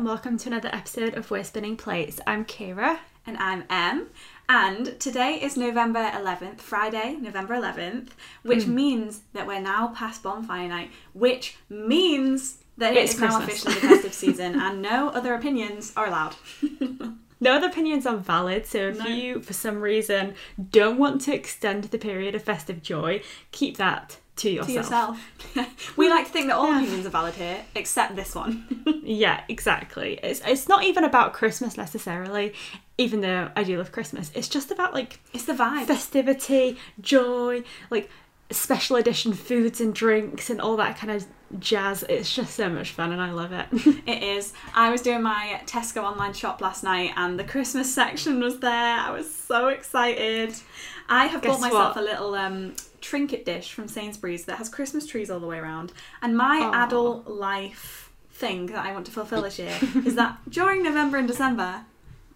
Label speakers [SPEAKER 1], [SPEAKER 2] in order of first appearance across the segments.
[SPEAKER 1] and welcome to another episode of We're Spinning Plates. I'm Kira.
[SPEAKER 2] And I'm Em. And today is November 11th, Friday, November 11th, which
[SPEAKER 1] Hmm.
[SPEAKER 2] means that we're now past bonfire night, which means that
[SPEAKER 1] It's
[SPEAKER 2] it's now
[SPEAKER 1] Christmas.
[SPEAKER 2] officially the festive season and no other opinions are allowed.
[SPEAKER 1] No other opinions are valid, so if
[SPEAKER 2] No.
[SPEAKER 1] you, for some reason, don't want to extend the period of festive joy, keep that to yourself.
[SPEAKER 2] To yourself. we like to think that all
[SPEAKER 1] Yeah.
[SPEAKER 2] opinions are valid here, except this one.
[SPEAKER 1] Yeah, exactly. It's it's not even about Christmas necessarily, even though I do love Christmas. It's just about like
[SPEAKER 2] it's the vibe.
[SPEAKER 1] festivity, joy, like special edition foods and drinks and all that kind of jazz. It's just so much fun and I love it.
[SPEAKER 2] It is. I was doing my Tesco online shop last night and the Christmas section was there. I was so excited. I have
[SPEAKER 1] Guess
[SPEAKER 2] bought myself
[SPEAKER 1] what?
[SPEAKER 2] a little um, trinket dish from Sainsbury's that has Christmas trees all the way around. And my
[SPEAKER 1] Aw.
[SPEAKER 2] adult life thing that I want to fulfill this year is that during November and December,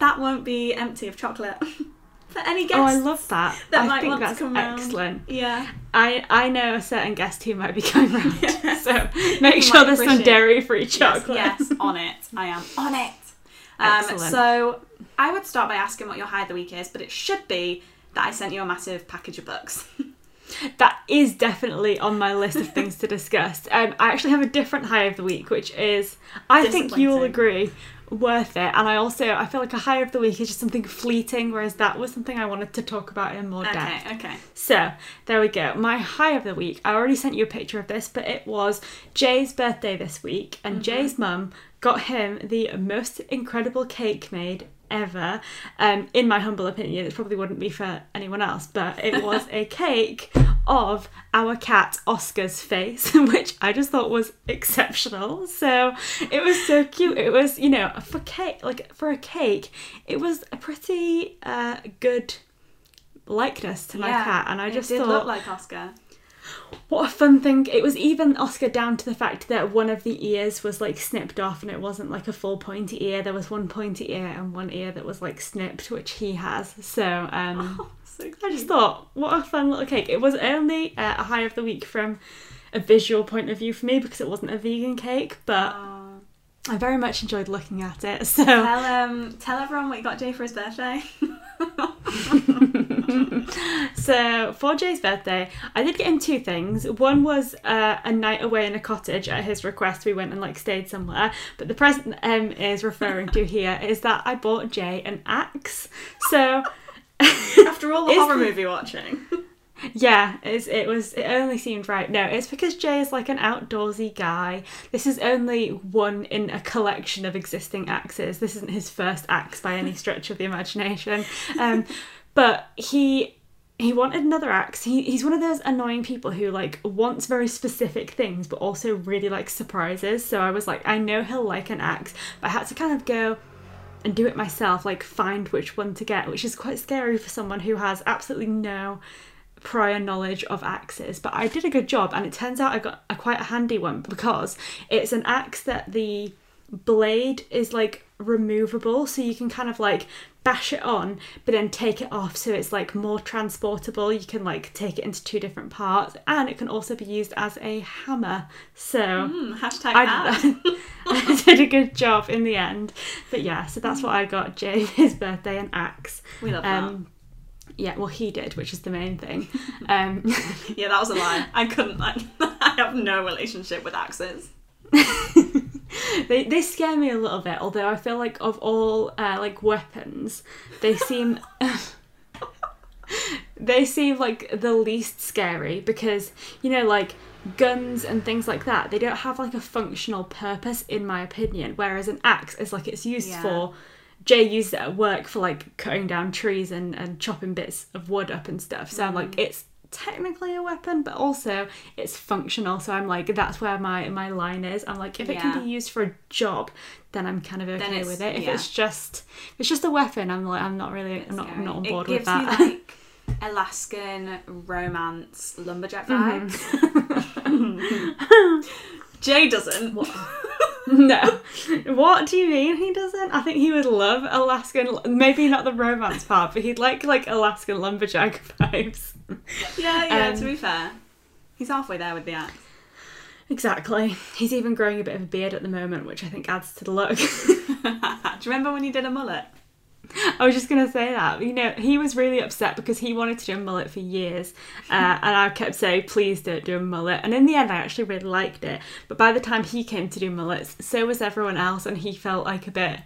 [SPEAKER 2] that won't be empty of chocolate for any guests.
[SPEAKER 1] oh, I love that.
[SPEAKER 2] that
[SPEAKER 1] I
[SPEAKER 2] might
[SPEAKER 1] think
[SPEAKER 2] want to
[SPEAKER 1] that's
[SPEAKER 2] round.
[SPEAKER 1] excellent.
[SPEAKER 2] Yeah.
[SPEAKER 1] I I know a certain guest who might be going round,
[SPEAKER 2] Yes.
[SPEAKER 1] so make sure there's some dairy-free chocolate.
[SPEAKER 2] yes, on it. I am on it. Um, so I would start by asking what your high of the week is, but it should be that I sent you a massive package of books.
[SPEAKER 1] That is definitely on my list of things to discuss. Um, I actually have a different high of the week, which is I think you will agree worth it. And I also I feel like a high of the week is just something fleeting, whereas that was something I wanted to talk about in more depth.
[SPEAKER 2] okay, okay.
[SPEAKER 1] So there we go. My high of the week. I already sent you a picture of this, but it was Jay's birthday this week, and Jay's mum got him the most incredible cake made ever. Um, in my humble opinion, it probably wouldn't be for anyone else, but it was a cake of our cat Oscar's face, which I just thought was exceptional. So it was so cute. It was, you know, for cake, like for a cake, it was a pretty uh, good likeness to my
[SPEAKER 2] Yeah,
[SPEAKER 1] cat, and I
[SPEAKER 2] it
[SPEAKER 1] just
[SPEAKER 2] did
[SPEAKER 1] thought,
[SPEAKER 2] look like Oscar.
[SPEAKER 1] What a fun thing! It was even Oscar down to the fact that one of the ears was like snipped off, and it wasn't like a full pointy ear. There was one pointy ear and one ear that was like snipped, which he has. So um,
[SPEAKER 2] Oh, so
[SPEAKER 1] I just thought, what a fun little cake! It was only uh, a high of the week from a visual point of view for me because it wasn't a vegan cake, but
[SPEAKER 2] Oh.
[SPEAKER 1] I very much enjoyed looking at it. So
[SPEAKER 2] Tell um, tell everyone what you got Jay for his birthday.
[SPEAKER 1] So for Jay's birthday, I did get him two things. One was uh, a night away in a cottage at his request. We went and like stayed somewhere. But the present Em is referring to here is that I bought Jay an axe. So
[SPEAKER 2] After all the horror movie watching.
[SPEAKER 1] Yeah, it's, it was. It only seemed right. No, it's because Jay is like an outdoorsy guy. This is only one in a collection of existing axes. This isn't his first axe by any stretch of the imagination. Um, but he he wanted another axe. He, he's one of those annoying people who like wants very specific things, but also really likes surprises. So I was like, I know he'll like an axe, but I had to kind of go and do it myself, like find which one to get, which is quite scary for someone who has absolutely no prior knowledge of axes. But I did a good job, and it turns out I got a quite a handy one because it's an axe that the blade is like removable, so you can kind of like bash it on, but then take it off, so it's like more transportable. You can like take it into two different parts, and it can also be used as a hammer. So.
[SPEAKER 2] Mm, hashtag
[SPEAKER 1] I. I did a good job in the end. But yeah, so that's what I got Jay his birthday an axe.
[SPEAKER 2] We love that.
[SPEAKER 1] Yeah, well he did, which is the main thing. Um
[SPEAKER 2] Yeah, that was a lie. I couldn't. like. I have no relationship with axes.
[SPEAKER 1] they they scare me a little bit, although I feel like of all uh, like weapons, they seem they seem like the least scary because you know like guns and things like that they don't have like a functional purpose in my opinion whereas an axe is like it's used
[SPEAKER 2] Yeah.
[SPEAKER 1] for jay used it at work for like cutting down trees and, and chopping bits of wood up and stuff. So i'm like it's technically a weapon but also it's functional. So i'm like that's where my my line is. I'm like if it
[SPEAKER 2] Yeah.
[SPEAKER 1] can be used for a job then i'm kind of okay with it. If
[SPEAKER 2] yeah.
[SPEAKER 1] it's just if it's just a weapon i'm like i'm not really i'm not, I'm not on board with
[SPEAKER 2] gives
[SPEAKER 1] that.
[SPEAKER 2] me like Alaskan romance lumberjack
[SPEAKER 1] Mm-hmm.
[SPEAKER 2] Jay doesn't.
[SPEAKER 1] No. What do you mean he doesn't? I think he would love Alaskan maybe not the romance part, but he'd like like Alaskan lumberjack vibes.
[SPEAKER 2] Yeah, yeah.
[SPEAKER 1] Um,
[SPEAKER 2] to be fair, he's halfway there with the axe.
[SPEAKER 1] Exactly. He's even growing a bit of a beard at the moment, which I think adds to the look.
[SPEAKER 2] Do you remember when he did a mullet?
[SPEAKER 1] I was just gonna say that. You know, he was really upset because he wanted to do a mullet for years, uh, and I kept saying, "Please don't do a mullet." And in the end, I actually really liked it. But by the time he came to do mullets, so was everyone else, and he felt like a bit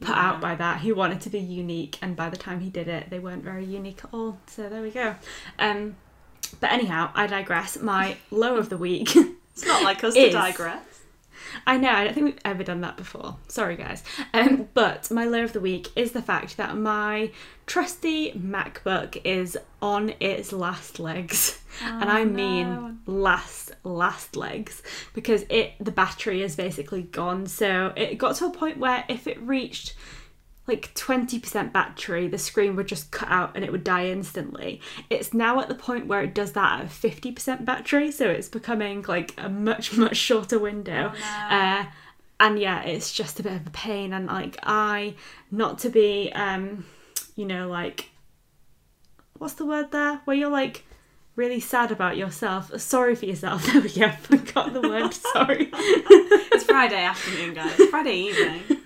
[SPEAKER 1] put
[SPEAKER 2] Yeah.
[SPEAKER 1] out by that. He wanted to be unique, and by the time he did it, they weren't very unique at all. So there we go. Um, but anyhow, I digress. My low of the week.
[SPEAKER 2] It's not like us to digress.
[SPEAKER 1] I know, I don't think we've ever done that before. Sorry, guys. Um, but my low of the week is the fact that my trusty MacBook is on its last legs. and I
[SPEAKER 2] Oh,
[SPEAKER 1] mean
[SPEAKER 2] no.
[SPEAKER 1] last, last legs. Because it the battery is basically gone. So it got to a point where if it reached like 20% battery, the screen would just cut out and it would die instantly. It's now at the point where it does that at 50% battery, so it's becoming like a much, much shorter window.
[SPEAKER 2] Oh, no.
[SPEAKER 1] Uh, and yeah, it's just a bit of a pain. And like, I, not to be, um, you know, like, what's the word there? Where you're like, Really sad about yourself. Sorry for yourself. There we go. Forgot the word. Sorry.
[SPEAKER 2] It's Friday afternoon, guys. Friday evening.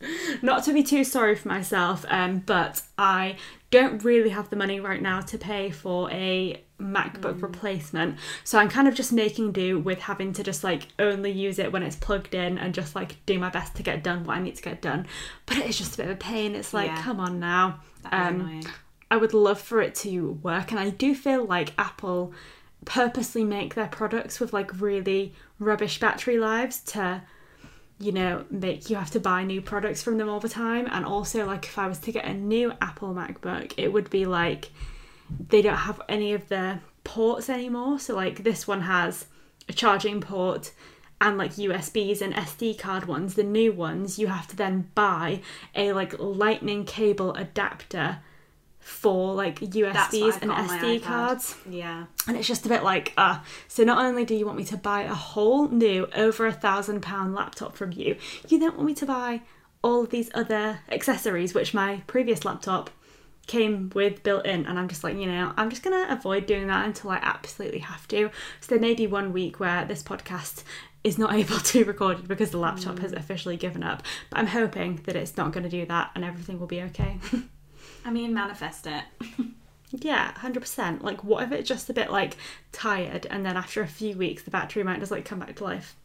[SPEAKER 1] not to be too sorry for myself, um, but I don't really have the money right now to pay for a MacBook replacement. So I'm kind of just making do with having to just like only use it when it's plugged in and just like do my best to get done what I need to get done. But it's just a bit of a pain. It's like,
[SPEAKER 2] Yeah.
[SPEAKER 1] come on now. Um. I would love for it to work, and I do feel like Apple purposely make their products with like really rubbish battery lives to, you know, make you have to buy new products from them all the time. And also, like, if I was to get a new Apple MacBook, it would be like they don't have any of the ports anymore. So, like, this one has a charging port and like USBs and SD card ones. The new ones, you have to then buy a like lightning cable adapter for like USBs and
[SPEAKER 2] got on my
[SPEAKER 1] SD cards.
[SPEAKER 2] Yeah.
[SPEAKER 1] And it's just a bit like, ah, so not only do you want me to buy a whole new over a thousand pound laptop from you, you don't want me to buy all of these other accessories, which my previous laptop came with built in. And I'm just like, you know, I'm just gonna avoid doing that until I absolutely have to. So there may be one week where this podcast is not able to be recorded because the laptop has officially given up. But I'm hoping that it's not gonna do that and everything will be okay.
[SPEAKER 2] I mean, manifest it.
[SPEAKER 1] Yeah, hundred percent. Like, what if it's just a bit like tired, and then after a few weeks, the battery might just like come back to life?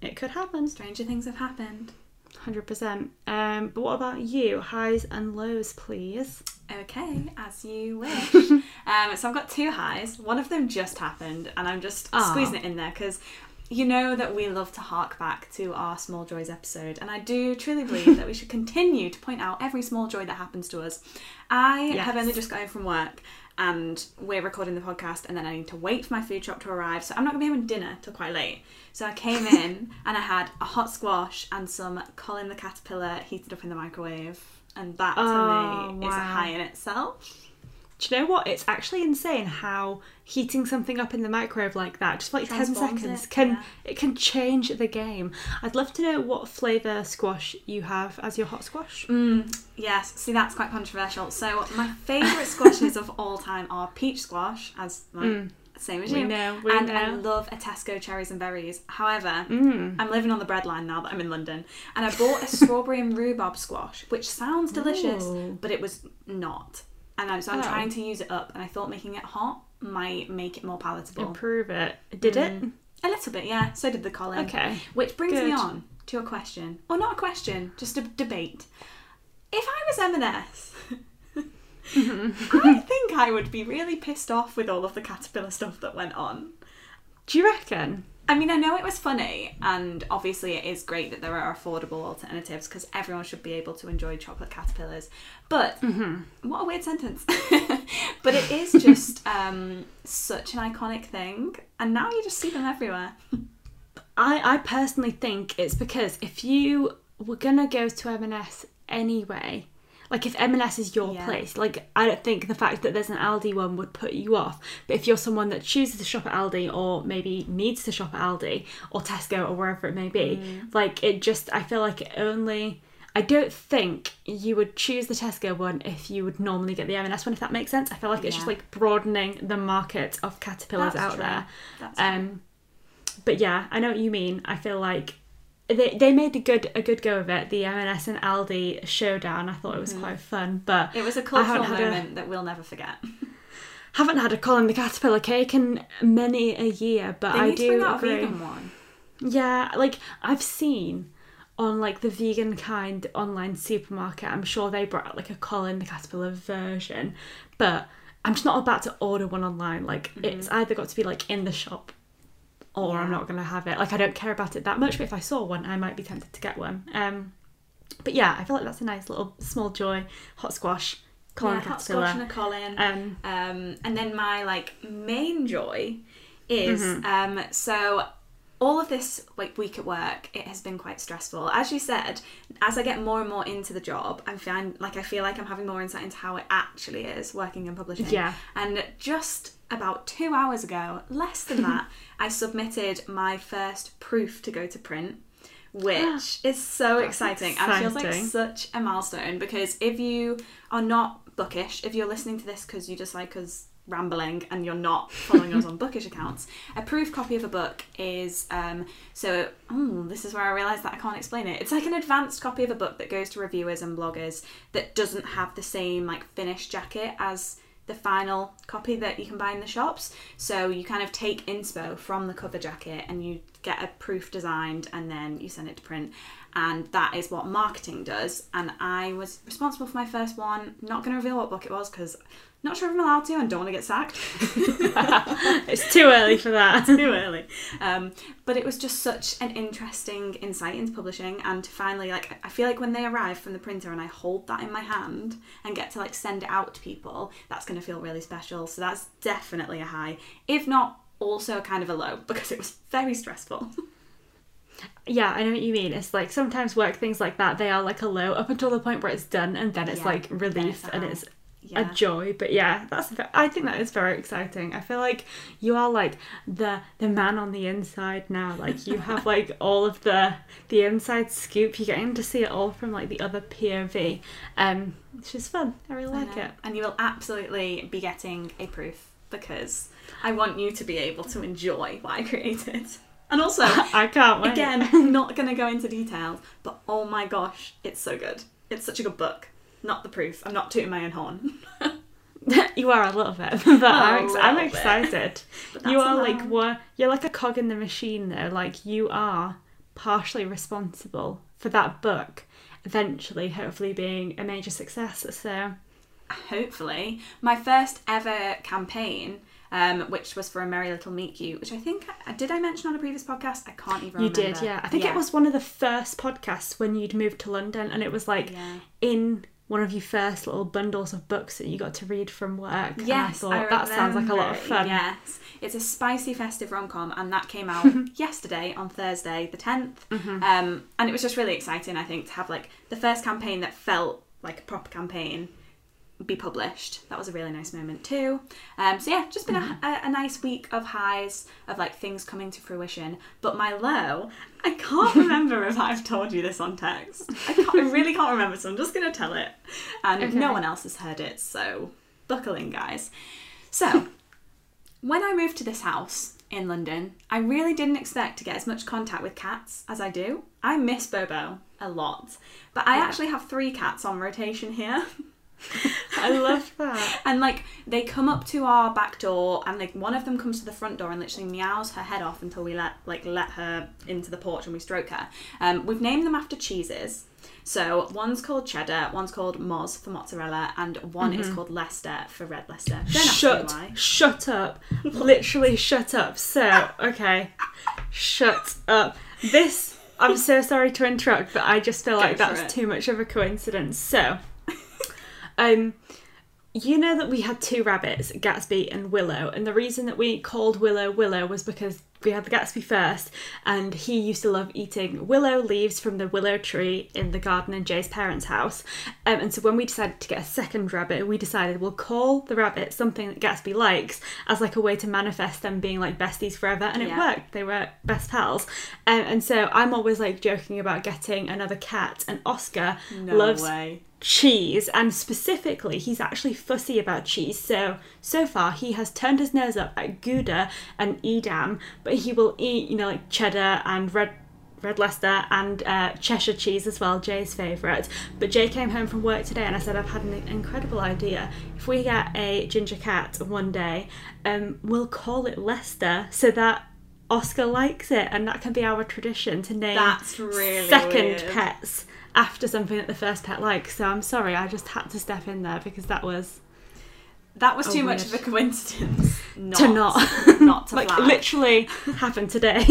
[SPEAKER 1] It could happen.
[SPEAKER 2] Stranger things have happened.
[SPEAKER 1] Hundred percent. Um, but what about you? Highs and lows, please.
[SPEAKER 2] Okay, as you wish. um, so I've got two highs. One of them just happened, and I'm just
[SPEAKER 1] Aw.
[SPEAKER 2] squeezing it in there because you know that we love to hark back to our small joys episode, and I do truly believe that we should continue to point out every small joy that happens to us. I have only just got home from work. And we're recording the podcast, and then I need to wait for my food truck to arrive. So I'm not gonna be having dinner till quite late. So I came in and I had a hot squash and some Colin the caterpillar heated up in the microwave, and that to
[SPEAKER 1] Oh,
[SPEAKER 2] me is a high in itself.
[SPEAKER 1] Do you know what? It's actually insane how heating something up in the microwave like that, just for like ten
[SPEAKER 2] Transforms
[SPEAKER 1] seconds,
[SPEAKER 2] it,
[SPEAKER 1] can
[SPEAKER 2] yeah.
[SPEAKER 1] it can change the game. I'd love to know what flavour squash you have as your hot squash.
[SPEAKER 2] Mm, yes, see that's quite controversial. So my favourite squashes of all time are peach squash, as like,
[SPEAKER 1] Mm.
[SPEAKER 2] same as
[SPEAKER 1] We
[SPEAKER 2] you,
[SPEAKER 1] know, we
[SPEAKER 2] and I love a Tesco cherries and berries. However,
[SPEAKER 1] Mm.
[SPEAKER 2] I'm living on the breadline now that I'm in London, and I bought a strawberry and rhubarb squash, which sounds delicious,
[SPEAKER 1] Ooh.
[SPEAKER 2] but it was not. And I'm, so I'm
[SPEAKER 1] Oh.
[SPEAKER 2] trying to use it up, and I thought making it hot might make it more palatable.
[SPEAKER 1] Improve it. Did it?
[SPEAKER 2] Mm. A little bit, yeah. So did the Colin.
[SPEAKER 1] Okay.
[SPEAKER 2] Which brings me on to a question, or not a question, just a debate. If I was M&S, I think I would be really pissed off with all of the caterpillar stuff that went on.
[SPEAKER 1] Do you reckon?
[SPEAKER 2] I mean, I know it was funny, and obviously it is great that there are affordable alternatives because everyone should be able to enjoy chocolate caterpillars. But what a weird sentence. but it is just um, such an iconic thing, and now you just see them everywhere.
[SPEAKER 1] I, I personally think it's because if you were gonna go to M&S anyway, like if M&S is your
[SPEAKER 2] Yeah.
[SPEAKER 1] place, like I don't think the fact that there's an Aldi one would put you off. But if you're someone that chooses to shop at Aldi or maybe needs to shop at Aldi or Tesco or wherever it may be, like it just I feel like it only I don't think you would choose the Tesco one if you would normally get the M&S one if that makes sense. I feel like it's just like broadening the market of caterpillars
[SPEAKER 2] That's
[SPEAKER 1] out
[SPEAKER 2] true.
[SPEAKER 1] there.
[SPEAKER 2] That's true.
[SPEAKER 1] Um, but yeah, I know what you mean. I feel like they, they made a good a good go of it. The M&S and Aldi showdown. I thought it was mm. quite fun, but
[SPEAKER 2] It was a cultural
[SPEAKER 1] haven't a-
[SPEAKER 2] moment that we'll never forget.
[SPEAKER 1] haven't had a Colin the Caterpillar cake in many a year. But
[SPEAKER 2] They
[SPEAKER 1] I do
[SPEAKER 2] bring out a
[SPEAKER 1] agree.
[SPEAKER 2] vegan one.
[SPEAKER 1] Yeah, like I've seen on like the vegan kind online supermarket, I'm sure they brought out like a Colin the Caterpillar version, but I'm just not about to order one online. Like mm-hmm. it's either got to be like in the shop or I'm not gonna have it. Like I don't care about it that much, but if I saw one, I might be tempted to get one. Um, but yeah, I feel like that's a nice little small joy. Hot squash, Colin
[SPEAKER 2] yeah, hot squash and a Colin.
[SPEAKER 1] Um,
[SPEAKER 2] Um, and then my like main joy is
[SPEAKER 1] Mm-hmm.
[SPEAKER 2] um, so all of this like week at work it has been quite stressful. As you said as i get more and more into the job i'm find like i feel like i'm having more insight into how it actually is working in publishing.
[SPEAKER 1] Yeah.
[SPEAKER 2] and just about two hours ago less than that i submitted my first proof to go to print which is so exciting and feels like such a milestone because if you are not bookish, if you're listening to this because you just like us rambling and you're not following us on bookish accounts, a proof copy of a book is um so oh, this is where I realised that I can't explain it. It's like an advanced copy of a book that goes to reviewers and bloggers that doesn't have the same like finished jacket as the final copy that you can buy in the shops. So you kind of take inspo from the cover jacket and you get a proof designed and then you send it to print. And that is what marketing does. And I was responsible for my first one. Not going to reveal what book it was because not sure if I'm allowed to and don't want to get sacked.
[SPEAKER 1] it's too early for that.
[SPEAKER 2] It's too early. Um, but it was just such an interesting insight into publishing, and to finally like, I feel like when they arrive from the printer and I hold that in my hand and get to like send it out to people, that's going to feel really special. So that's definitely a high, if not also kind of a low because it was very stressful.
[SPEAKER 1] Yeah, I know what you mean. It's like sometimes work things like that, they are like a low up until the point where it's done and then it's
[SPEAKER 2] Yeah,
[SPEAKER 1] like relief
[SPEAKER 2] it's
[SPEAKER 1] and it's
[SPEAKER 2] Yeah.
[SPEAKER 1] a joy. But yeah, that's I think that is very exciting. I feel like you are like the the man on the inside now. Like you have like all of the the inside scoop. You're getting to see it all from like the other POV. Um which is fun. I really
[SPEAKER 2] I
[SPEAKER 1] like
[SPEAKER 2] know.
[SPEAKER 1] it.
[SPEAKER 2] And you will absolutely be getting a proof because I want you to be able to enjoy what I created. And also,
[SPEAKER 1] I can't wait.
[SPEAKER 2] Again, not going to go into details, but oh my gosh, it's so good. It's such a good book. Not the proof. I'm not tooting my own horn.
[SPEAKER 1] you are a little bit, but I'm, ex- I'm excited. You are like what you're like a cog in the machine though. Like you are partially responsible for that book eventually, hopefully being a major success. So
[SPEAKER 2] Hopefully, my first ever campaign, um, which was for a Merry Little Meet Cute, which I think did I mention on a previous podcast? I can't even
[SPEAKER 1] you
[SPEAKER 2] remember.
[SPEAKER 1] did, yeah. I think it was one of the first podcasts when you'd moved to London, and it was like
[SPEAKER 2] Yeah.
[SPEAKER 1] in one of your first little bundles of books that you got to read from work. and I
[SPEAKER 2] Yes,
[SPEAKER 1] thought
[SPEAKER 2] I
[SPEAKER 1] that sounds like a lot of fun.
[SPEAKER 2] Yes, it's a spicy festive rom com, and that came out yesterday on Thursday, the 10th
[SPEAKER 1] Mm-hmm.
[SPEAKER 2] Um, and it was just really exciting, I think, to have like the first campaign that felt like a proper campaign be published. That was a really nice moment too. Um, so yeah, just been
[SPEAKER 1] Mm-hmm.
[SPEAKER 2] a, a, nice week of highs of like things coming to fruition. But my low, I can't remember if I've told you this on text. I, can't, I really can't remember, so I'm just gonna tell it, and
[SPEAKER 1] Okay.
[SPEAKER 2] no one else has heard it. So buckle in, guys. So when I moved to this house in London, I really didn't expect to get as much contact with cats as I do. I miss Bobo a lot, but I
[SPEAKER 1] Yeah.
[SPEAKER 2] actually have three cats on rotation here.
[SPEAKER 1] I love that.
[SPEAKER 2] And like they come up to our back door, and like one of them comes to the front door and literally meows her head off until we let like let her into the porch and we stroke her. Um, we've named them after cheeses. So one's called cheddar, one's called Moz for mozzarella, and one is called Leicester for red Leicester. Don't
[SPEAKER 1] shut shut up literally shut up so okay shut up this i'm so sorry to interrupt but i just feel like
[SPEAKER 2] Go for
[SPEAKER 1] that's
[SPEAKER 2] it.
[SPEAKER 1] too much of a coincidence so um you know that we had two rabbits gatsby and willow and the reason that we called willow willow was because we had the gatsby first and he used to love eating willow leaves from the willow tree in the garden in jay's parents house um, and so when we decided to get a second rabbit we decided we'll call the rabbit something that gatsby likes as like a way to manifest them being like besties forever and it
[SPEAKER 2] Yeah.
[SPEAKER 1] worked they were best pals um, and so i'm always like joking about getting another cat and oscar
[SPEAKER 2] No
[SPEAKER 1] loves
[SPEAKER 2] way.
[SPEAKER 1] Cheese and specifically he's actually fussy about cheese. So so far he has turned his nose up at gouda and edam but he will eat you know like cheddar and red red leicester and uh, cheshire cheese as well jay's favourite. But jay came home from work today and i said i've had an incredible idea. If we get a ginger cat one day um, we'll call it leicester so that oscar likes it and that can be our tradition to name
[SPEAKER 2] That's really
[SPEAKER 1] second
[SPEAKER 2] weird.
[SPEAKER 1] pets after something that the first pet likes. So I'm sorry, I just had to step in there because that was
[SPEAKER 2] That was
[SPEAKER 1] Oh,
[SPEAKER 2] too much of a coincidence. Not,
[SPEAKER 1] to not
[SPEAKER 2] not to
[SPEAKER 1] like
[SPEAKER 2] flag.
[SPEAKER 1] literally happened today.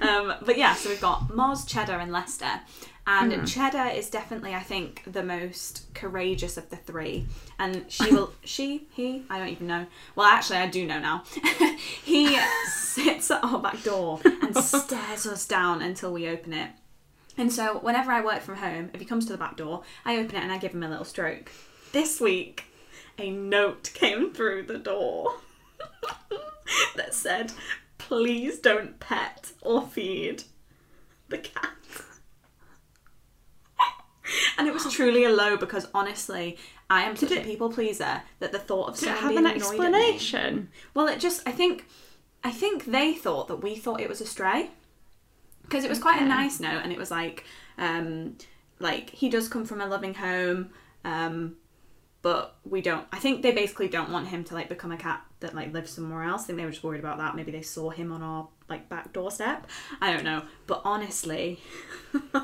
[SPEAKER 2] Um, but yeah, so we've got Moz, Cheddar, and Leicester. And
[SPEAKER 1] Mm-hmm.
[SPEAKER 2] Cheddar is definitely, I think, the most courageous of the three. And she will, she, he, I don't even know. Well, actually, I do know now. he sits at our back door and stares us down until we open it. And so, whenever I work from home, if he comes to the back door, I open it and I give him a little stroke. This week, a note came through the door that said, Please don't pet or feed the cat. And it was oh. truly a low because honestly, I am such
[SPEAKER 1] Did
[SPEAKER 2] a people pleaser that the thought of
[SPEAKER 1] Did it have
[SPEAKER 2] being
[SPEAKER 1] an
[SPEAKER 2] annoyed at me-
[SPEAKER 1] explanation?
[SPEAKER 2] well, it just I think I think they thought that we thought it was a stray because it was quite a nice note and it was like um like he does come from a loving home um but we don't I think they basically don't want him to like become a cat that like lives somewhere else. I think they were just worried about that. Maybe they saw him on our like back doorstep. I don't know. But honestly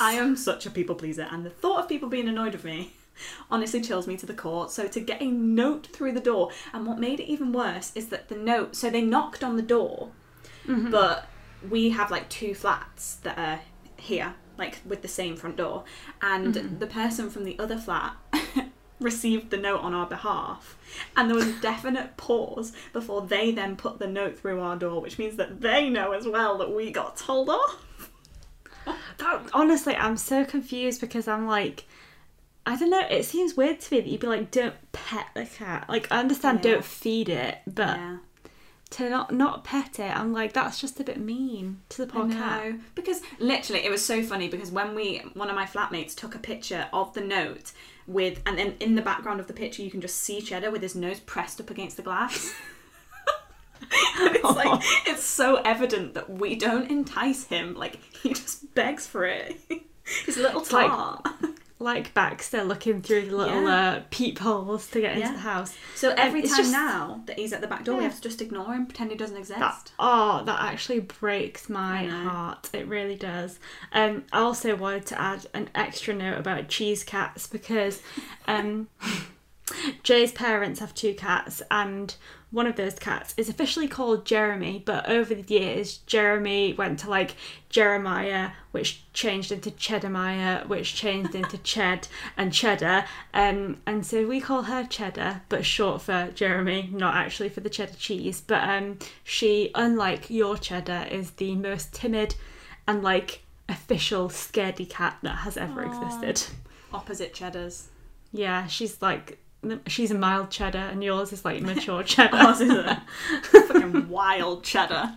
[SPEAKER 2] I am such a people pleaser and the thought of people being annoyed with me honestly chills me to the core. So to get a note through the door, and what made it even worse is that the note. So they knocked on the door, but we have like two flats that are here, like with the same front door, and mm-hmm. the person from the other flat. Received the note on our behalf, and there was a definite pause before they then put the note through our door, which means that they know as well that we got told off.
[SPEAKER 1] That, honestly, I'm so confused because I'm like, I don't know. It seems weird to me that you'd be like, don't pet the cat. Like, I understand,
[SPEAKER 2] Yeah.
[SPEAKER 1] don't feed it, but
[SPEAKER 2] Yeah.
[SPEAKER 1] To not not pet it, I'm like, that's just a bit mean to the poor
[SPEAKER 2] know. Because literally, it was so funny because when we, one of my flatmates took a picture of the note with, and then in the background of the picture, you can just see Cheddar with his nose pressed up against the glass. it's like, it's so evident that we don't entice him. Like, he just begs for it. His little tart.
[SPEAKER 1] Like Baxter looking through the little
[SPEAKER 2] Yeah.
[SPEAKER 1] uh, peepholes to get into the house.
[SPEAKER 2] so every
[SPEAKER 1] it's
[SPEAKER 2] time
[SPEAKER 1] just-
[SPEAKER 2] now that he's at the back door, we have to just ignore him, pretend he doesn't exist.
[SPEAKER 1] That oh, that actually breaks my heart. It really does. Um, I also wanted to add an extra note about cheese cats because um, Jay's parents have two cats, and one of those cats is officially called Jeremy. But over the years, Jeremy went to like Jeremiah, which changed into Cheddarmaya, which changed into Ched and Cheddar. Um, and so we call her Cheddar, but short for Jeremy, not actually for the cheddar cheese. But um, she, unlike your Cheddar, is the most timid and like official scaredy cat that has ever
[SPEAKER 2] Aw.
[SPEAKER 1] existed.
[SPEAKER 2] Opposite Cheddars.
[SPEAKER 1] Yeah, she's like she's a mild cheddar, and yours is like mature cheddar.
[SPEAKER 2] Ours is a fucking wild cheddar.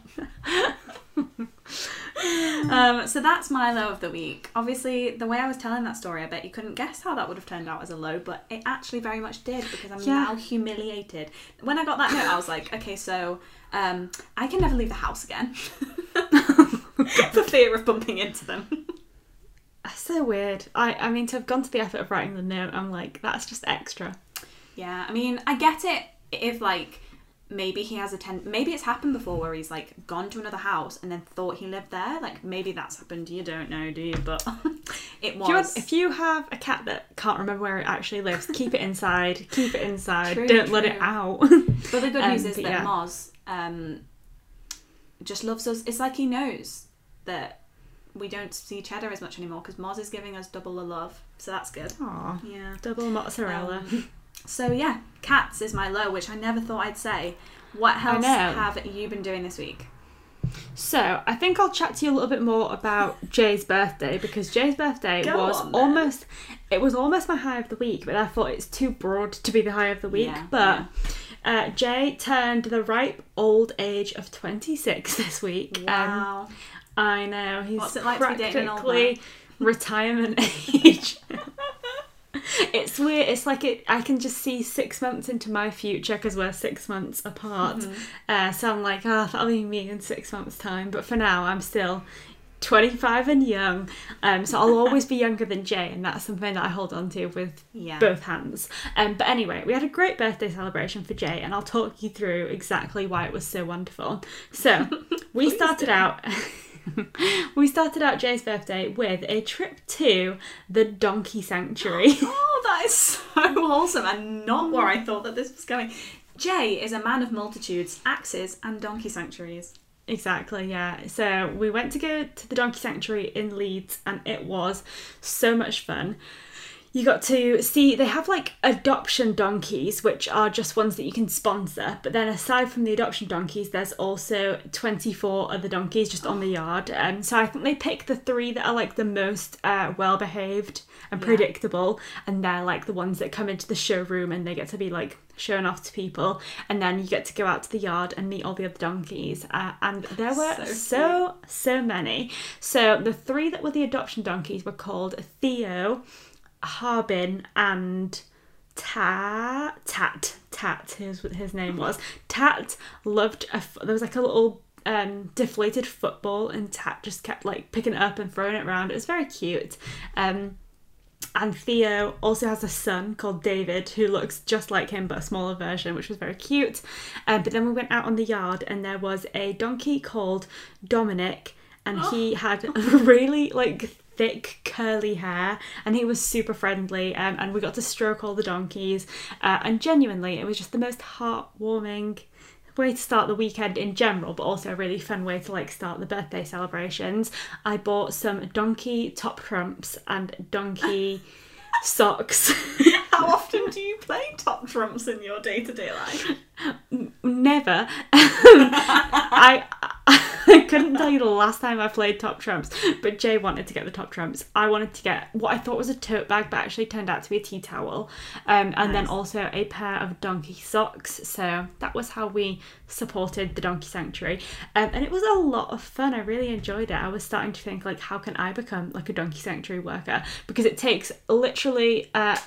[SPEAKER 2] um, so that's my low of the week. Obviously, the way I was telling that story, I bet you couldn't guess how that would have turned out as a low, but it actually very much did because I'm
[SPEAKER 1] Yeah.
[SPEAKER 2] now humiliated. When I got that note, I was like, okay, so um, I can never leave the house again for fear of bumping into them.
[SPEAKER 1] That's so weird. I I mean to have gone to the effort of writing the note, I'm like that's just extra.
[SPEAKER 2] Yeah, I mean, I get it if like maybe he has a ten maybe it's happened before where he's like gone to another house and then thought he lived there. Like maybe that's happened. You don't know, do you? But it
[SPEAKER 1] If you, want-
[SPEAKER 2] was.
[SPEAKER 1] if you have a cat that can't remember where it actually lives, keep it inside. Keep it inside.
[SPEAKER 2] True,
[SPEAKER 1] Don't let it out.
[SPEAKER 2] But the good
[SPEAKER 1] Um,
[SPEAKER 2] news is that
[SPEAKER 1] yeah.
[SPEAKER 2] Moz um, just loves us. It's like he knows that we don't see Cheddar as much anymore because Moz is giving us double the love. So that's good.
[SPEAKER 1] Aw,
[SPEAKER 2] Yeah.
[SPEAKER 1] double mozzarella.
[SPEAKER 2] Um, so yeah, cats is my low, which I never thought I'd say. What else have you been doing this week?
[SPEAKER 1] So I think I'll chat to you a little bit more about Jay's birthday because Jay's birthday
[SPEAKER 2] Go
[SPEAKER 1] was
[SPEAKER 2] on
[SPEAKER 1] almost it was almost my high of the week, but I thought it's too broad to be the high of the week.
[SPEAKER 2] Yeah,
[SPEAKER 1] but Uh, Jay turned the ripe old age of 26 this week. Um,
[SPEAKER 2] Wow.
[SPEAKER 1] I know he's
[SPEAKER 2] What's it like to be dating an old
[SPEAKER 1] practically retirement age. It's weird. It's like it. I can just see six months into my future because we're six months apart.
[SPEAKER 2] Mm-hmm.
[SPEAKER 1] Uh, so I'm like, ah, that'll be me in six months' time. But for now, I'm still 25 and young. Um, so I'll always be younger than Jay, and that's something that I hold on to with
[SPEAKER 2] Yeah.
[SPEAKER 1] both hands. Um, but anyway, we had a great birthday celebration for Jay, and I'll talk you through exactly why it was so wonderful. So we started out. we started out Jay's birthday with a trip to the Donkey Sanctuary.
[SPEAKER 2] Oh, that is so wholesome and not where I thought that this was going. Jay is a man of multitudes, axes, and donkey sanctuaries.
[SPEAKER 1] Exactly, yeah. So we went to go to the Donkey Sanctuary in Leeds and it was so much fun. You got to see, they have like adoption donkeys, which are just ones that you can sponsor. But then aside from the adoption donkeys, there's also 24 other donkeys just on the yard. Um, so I think they pick the three that are like the most uh, well behaved and
[SPEAKER 2] Yeah.
[SPEAKER 1] predictable. And they're like the ones that come into the showroom and they get to be like shown off to people. And then you get to go out to the yard and meet all the other donkeys. Uh, and there were
[SPEAKER 2] So
[SPEAKER 1] so, so many. So the three that were the adoption donkeys were called Theo, Harbin, and Tat. Tat. Tat. His his name was Tat. Loved a. There was like a little um deflated football, and Tat just kept like picking it up and throwing it around. It was very cute. Um. And Theo also has a son called David who looks just like him but a smaller version, which was very cute. Um, but then we went out on the yard and there was a donkey called Dominic and he had really like thick curly hair and he was super friendly um, and we got to stroke all the donkeys uh, and genuinely it was just the most heartwarming way to start the weekend in general, but also a really fun way to like start the birthday celebrations. I bought some donkey top trumps and donkey socks.
[SPEAKER 2] How often do you play top trumps in your day to day life?
[SPEAKER 1] Never. I I couldn't tell you the last time I played top trumps, but Jay wanted to get the top trumps. I wanted to get what I thought was a tote bag, but actually turned out to be a tea towel, um, and then also a pair of donkey socks. So that was how we supported the donkey sanctuary, um, and it was a lot of fun. I really enjoyed it. I was starting to think like, how can I become like a donkey sanctuary worker? Because it takes literally. Uh,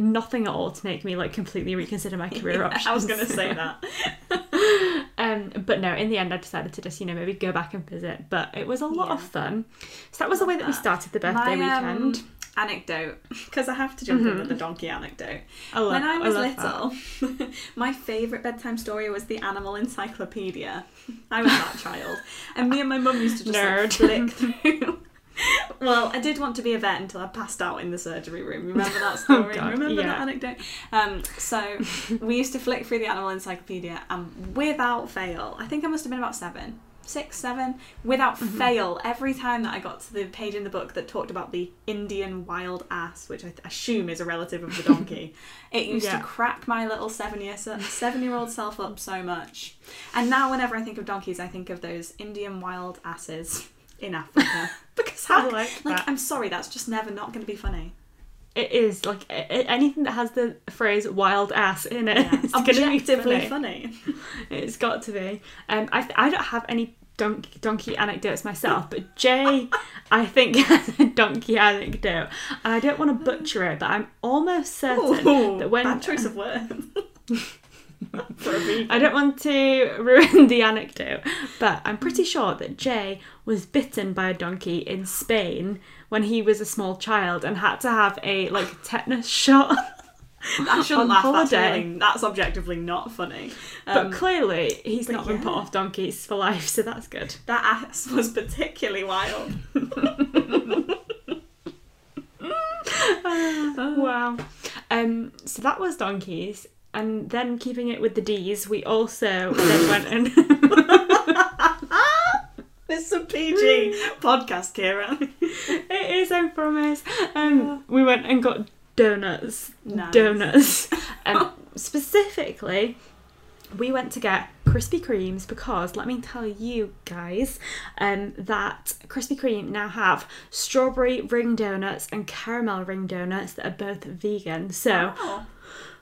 [SPEAKER 1] Nothing at all to make me like completely reconsider my career options.
[SPEAKER 2] I was going to say that.
[SPEAKER 1] Um, but no, in the end, I decided to just, you know, maybe go back and visit. But it was a lot of fun. So that was the way that we started the birthday
[SPEAKER 2] My, um,
[SPEAKER 1] weekend. Mm-hmm.
[SPEAKER 2] anecdote, because I have to jump in with the donkey anecdote.
[SPEAKER 1] I love,
[SPEAKER 2] when I was
[SPEAKER 1] love that.
[SPEAKER 2] little, my favourite bedtime story was the Animal Encyclopedia. I was that child, and me and my mum used to just like, flick through. well, I did want to be a vet until I passed out in the surgery room. Remember that story?
[SPEAKER 1] God,
[SPEAKER 2] Remember
[SPEAKER 1] yeah.
[SPEAKER 2] that anecdote? Um, so we used to flick through the Animal Encyclopedia, and without fail, I think I must have been about seven. Six, seven, without
[SPEAKER 1] Mm-hmm.
[SPEAKER 2] fail, every time that I got to the page in the book that talked about the Indian wild ass, which I assume is a relative of the donkey, it used
[SPEAKER 1] Yeah.
[SPEAKER 2] to crack my little seven year seven year old self up so much. And now, whenever I think of donkeys, I think of those Indian wild asses in Africa. because
[SPEAKER 1] I
[SPEAKER 2] how,
[SPEAKER 1] like
[SPEAKER 2] like. I'm sorry, that's just never not going to be funny.
[SPEAKER 1] It is like a- anything that has the phrase "wild ass" in it.
[SPEAKER 2] Yeah.
[SPEAKER 1] It's
[SPEAKER 2] Objectively
[SPEAKER 1] funny.
[SPEAKER 2] funny.
[SPEAKER 1] It's got to be. Um, I th- I don't have any donkey donkey anecdotes myself, but Jay, I think has a donkey anecdote, and I don't want to butcher it, but I'm almost certain
[SPEAKER 2] Ooh,
[SPEAKER 1] that when
[SPEAKER 2] bad choice of words. For a vegan.
[SPEAKER 1] I don't want to ruin the anecdote, but I'm pretty sure that Jay was bitten by a donkey in Spain when he was a small child and had to have a like tetanus shot.
[SPEAKER 2] I shouldn't laugh. That's, really, that's objectively not funny.
[SPEAKER 1] But
[SPEAKER 2] Um,
[SPEAKER 1] clearly, he's
[SPEAKER 2] but
[SPEAKER 1] not been put off donkeys for life, so that's good.
[SPEAKER 2] that ass was particularly wild.
[SPEAKER 1] wow. Um, so that was donkeys, and then keeping it with the D's, we also then went and
[SPEAKER 2] This is a PG podcast, Kira.
[SPEAKER 1] it is, I promise. Um, we went and got donuts.
[SPEAKER 2] Nice.
[SPEAKER 1] Donuts. Um, specifically, we went to get Krispy Kremes because let me tell you guys um, that Krispy Kreme now have strawberry ring donuts and caramel ring donuts that are both vegan. So.
[SPEAKER 2] Oh.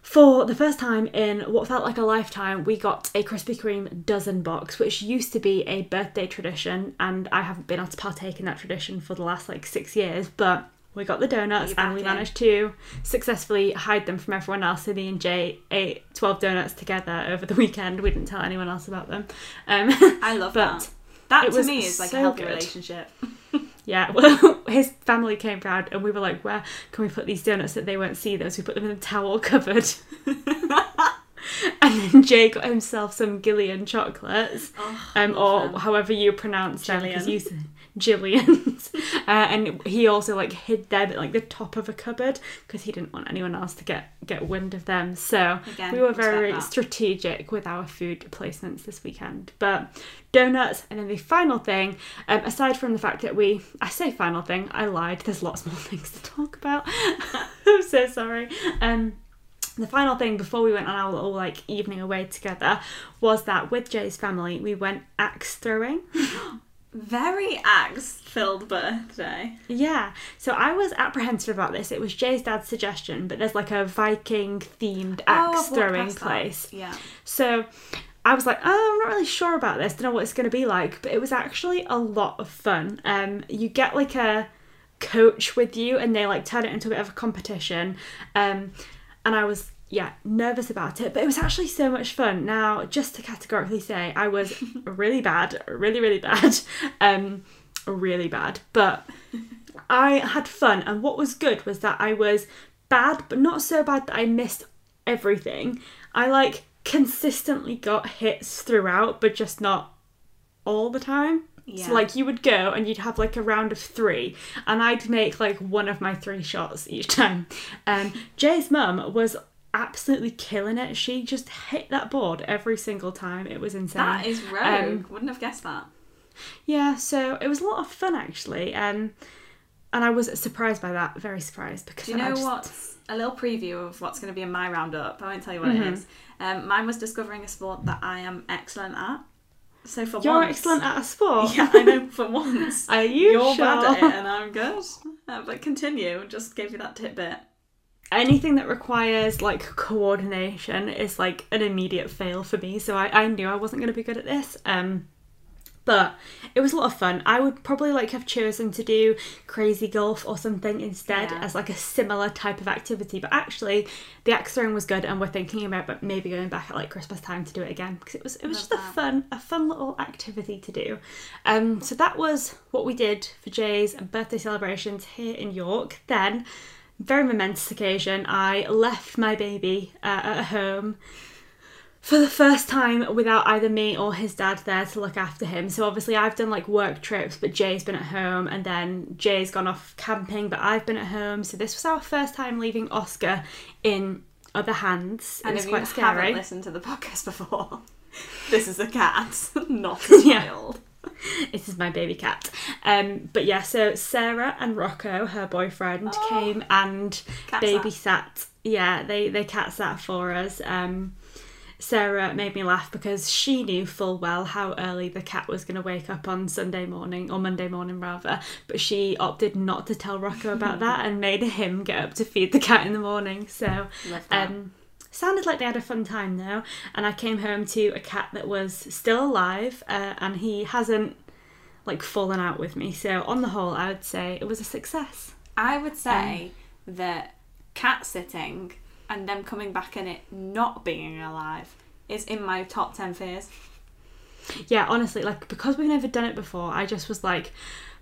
[SPEAKER 1] For the first time in what felt like a lifetime, we got a Krispy Kreme dozen box, which used to be a birthday tradition, and I haven't been able to partake in that tradition for the last like six years. But we got the donuts and we
[SPEAKER 2] in.
[SPEAKER 1] managed to successfully hide them from everyone else. So me and Jay ate 12 donuts together over the weekend. We didn't tell anyone else about them. Um,
[SPEAKER 2] I love
[SPEAKER 1] But
[SPEAKER 2] that. That to me is like
[SPEAKER 1] so
[SPEAKER 2] a healthy
[SPEAKER 1] good.
[SPEAKER 2] relationship.
[SPEAKER 1] Yeah, well, his family came round and we were like, where can we put these donuts that they won't see those? We put them in a towel cupboard. and then Jay got himself some Guylian chocolates,
[SPEAKER 2] Oh,
[SPEAKER 1] um, or however you pronounce them, because you Guylian's. uh, and he also like hid them at like the top of a cupboard because he didn't want anyone else to get get wind of them. So
[SPEAKER 2] Again,
[SPEAKER 1] we were very strategic with our food placements this weekend. But donuts, and then the final thing, um, aside from the fact that we, I say final thing, I lied. There's lots more things to talk about. I'm so sorry. Um, the final thing before we went on our little like evening away together was that with Jay's family we went axe throwing.
[SPEAKER 2] Very axe filled birthday.
[SPEAKER 1] Yeah, so I was apprehensive about this. It was Jay's dad's suggestion, but there's like a Viking themed
[SPEAKER 2] Oh,
[SPEAKER 1] axe
[SPEAKER 2] I've
[SPEAKER 1] throwing
[SPEAKER 2] past that.
[SPEAKER 1] place.
[SPEAKER 2] Yeah.
[SPEAKER 1] So I was like, oh, I'm not really sure about this. Don't know what it's going to be like. But it was actually a lot of fun. Um, you get like a coach with you, and they like turn it into a bit of a competition. Um, and I was yeah nervous about it, but it was actually so much fun. Now, just to categorically say, I was really bad, really really bad, um, really bad. But I had fun, and what was good was that I was bad, but not so bad that I missed everything. I like consistently got hits throughout, but just not all the time.
[SPEAKER 2] Yeah.
[SPEAKER 1] So like you would go and you'd have like a round of three, and I'd make like one of my three shots each time. Um, Jay's mum was absolutely killing it. She just hit that board every single time. It was insane.
[SPEAKER 2] That is rogue.
[SPEAKER 1] Um,
[SPEAKER 2] Wouldn't have guessed that.
[SPEAKER 1] Yeah, so it was a lot of fun actually. Um, and I was surprised by that. Very surprised because
[SPEAKER 2] Do you know
[SPEAKER 1] just-
[SPEAKER 2] what's a little preview of what's going to be in my roundup? I won't tell you what
[SPEAKER 1] Mm-hmm.
[SPEAKER 2] it is. Um, mine was discovering a sport that I am excellent at. So for
[SPEAKER 1] You're
[SPEAKER 2] once,
[SPEAKER 1] excellent at a sport.
[SPEAKER 2] Yeah, I know. For once,
[SPEAKER 1] Are you
[SPEAKER 2] you're
[SPEAKER 1] sure?
[SPEAKER 2] bad at it, and I'm good. Uh, but continue. Just gave you that tidbit.
[SPEAKER 1] Anything that requires like coordination is like an immediate fail for me. So i, I knew i wasn't going to be good at this um but it was a lot of fun. I would probably like have chosen to do crazy golf or something instead
[SPEAKER 2] Yeah.
[SPEAKER 1] as like a similar type of activity but actually the axe throwing was good and we're thinking about but maybe going back at like christmas time to do it again because it was it was
[SPEAKER 2] Love
[SPEAKER 1] just a fun a fun little activity to do. Um so that was what we did for jay's birthday celebrations here in york. Then very momentous occasion. I left my baby uh, at home for the first time without either me or his dad there to look after him. So obviously I've done like work trips, but Jay's been at home, and then Jay's gone off camping, but I've been at home. So this was our first time leaving Oscar in other hands. It
[SPEAKER 2] And
[SPEAKER 1] was
[SPEAKER 2] if
[SPEAKER 1] quite
[SPEAKER 2] you
[SPEAKER 1] scary.
[SPEAKER 2] haven't listened to the podcast before, this is a cat, not a child.
[SPEAKER 1] This is my baby cat. Um, but yeah, so Sarah and Rocco, her boyfriend,
[SPEAKER 2] Oh.
[SPEAKER 1] came and babysat. Yeah, they they cat sat for us. Um, Sarah made me laugh because she knew full well how early the cat was going to wake up on Sunday morning or Monday morning rather, but she opted not to tell Rocco about that and made him get up to feed the cat in the morning. So um, sounded like they had a fun time though, and I came home to a cat that was still alive, uh, and he hasn't like fallen out with me. So on the whole, I would say it was a success.
[SPEAKER 2] I would say that cat sitting and them coming back and it not being alive is in my top 10 fears.
[SPEAKER 1] Yeah, honestly, like because we've never done it before, I just was like,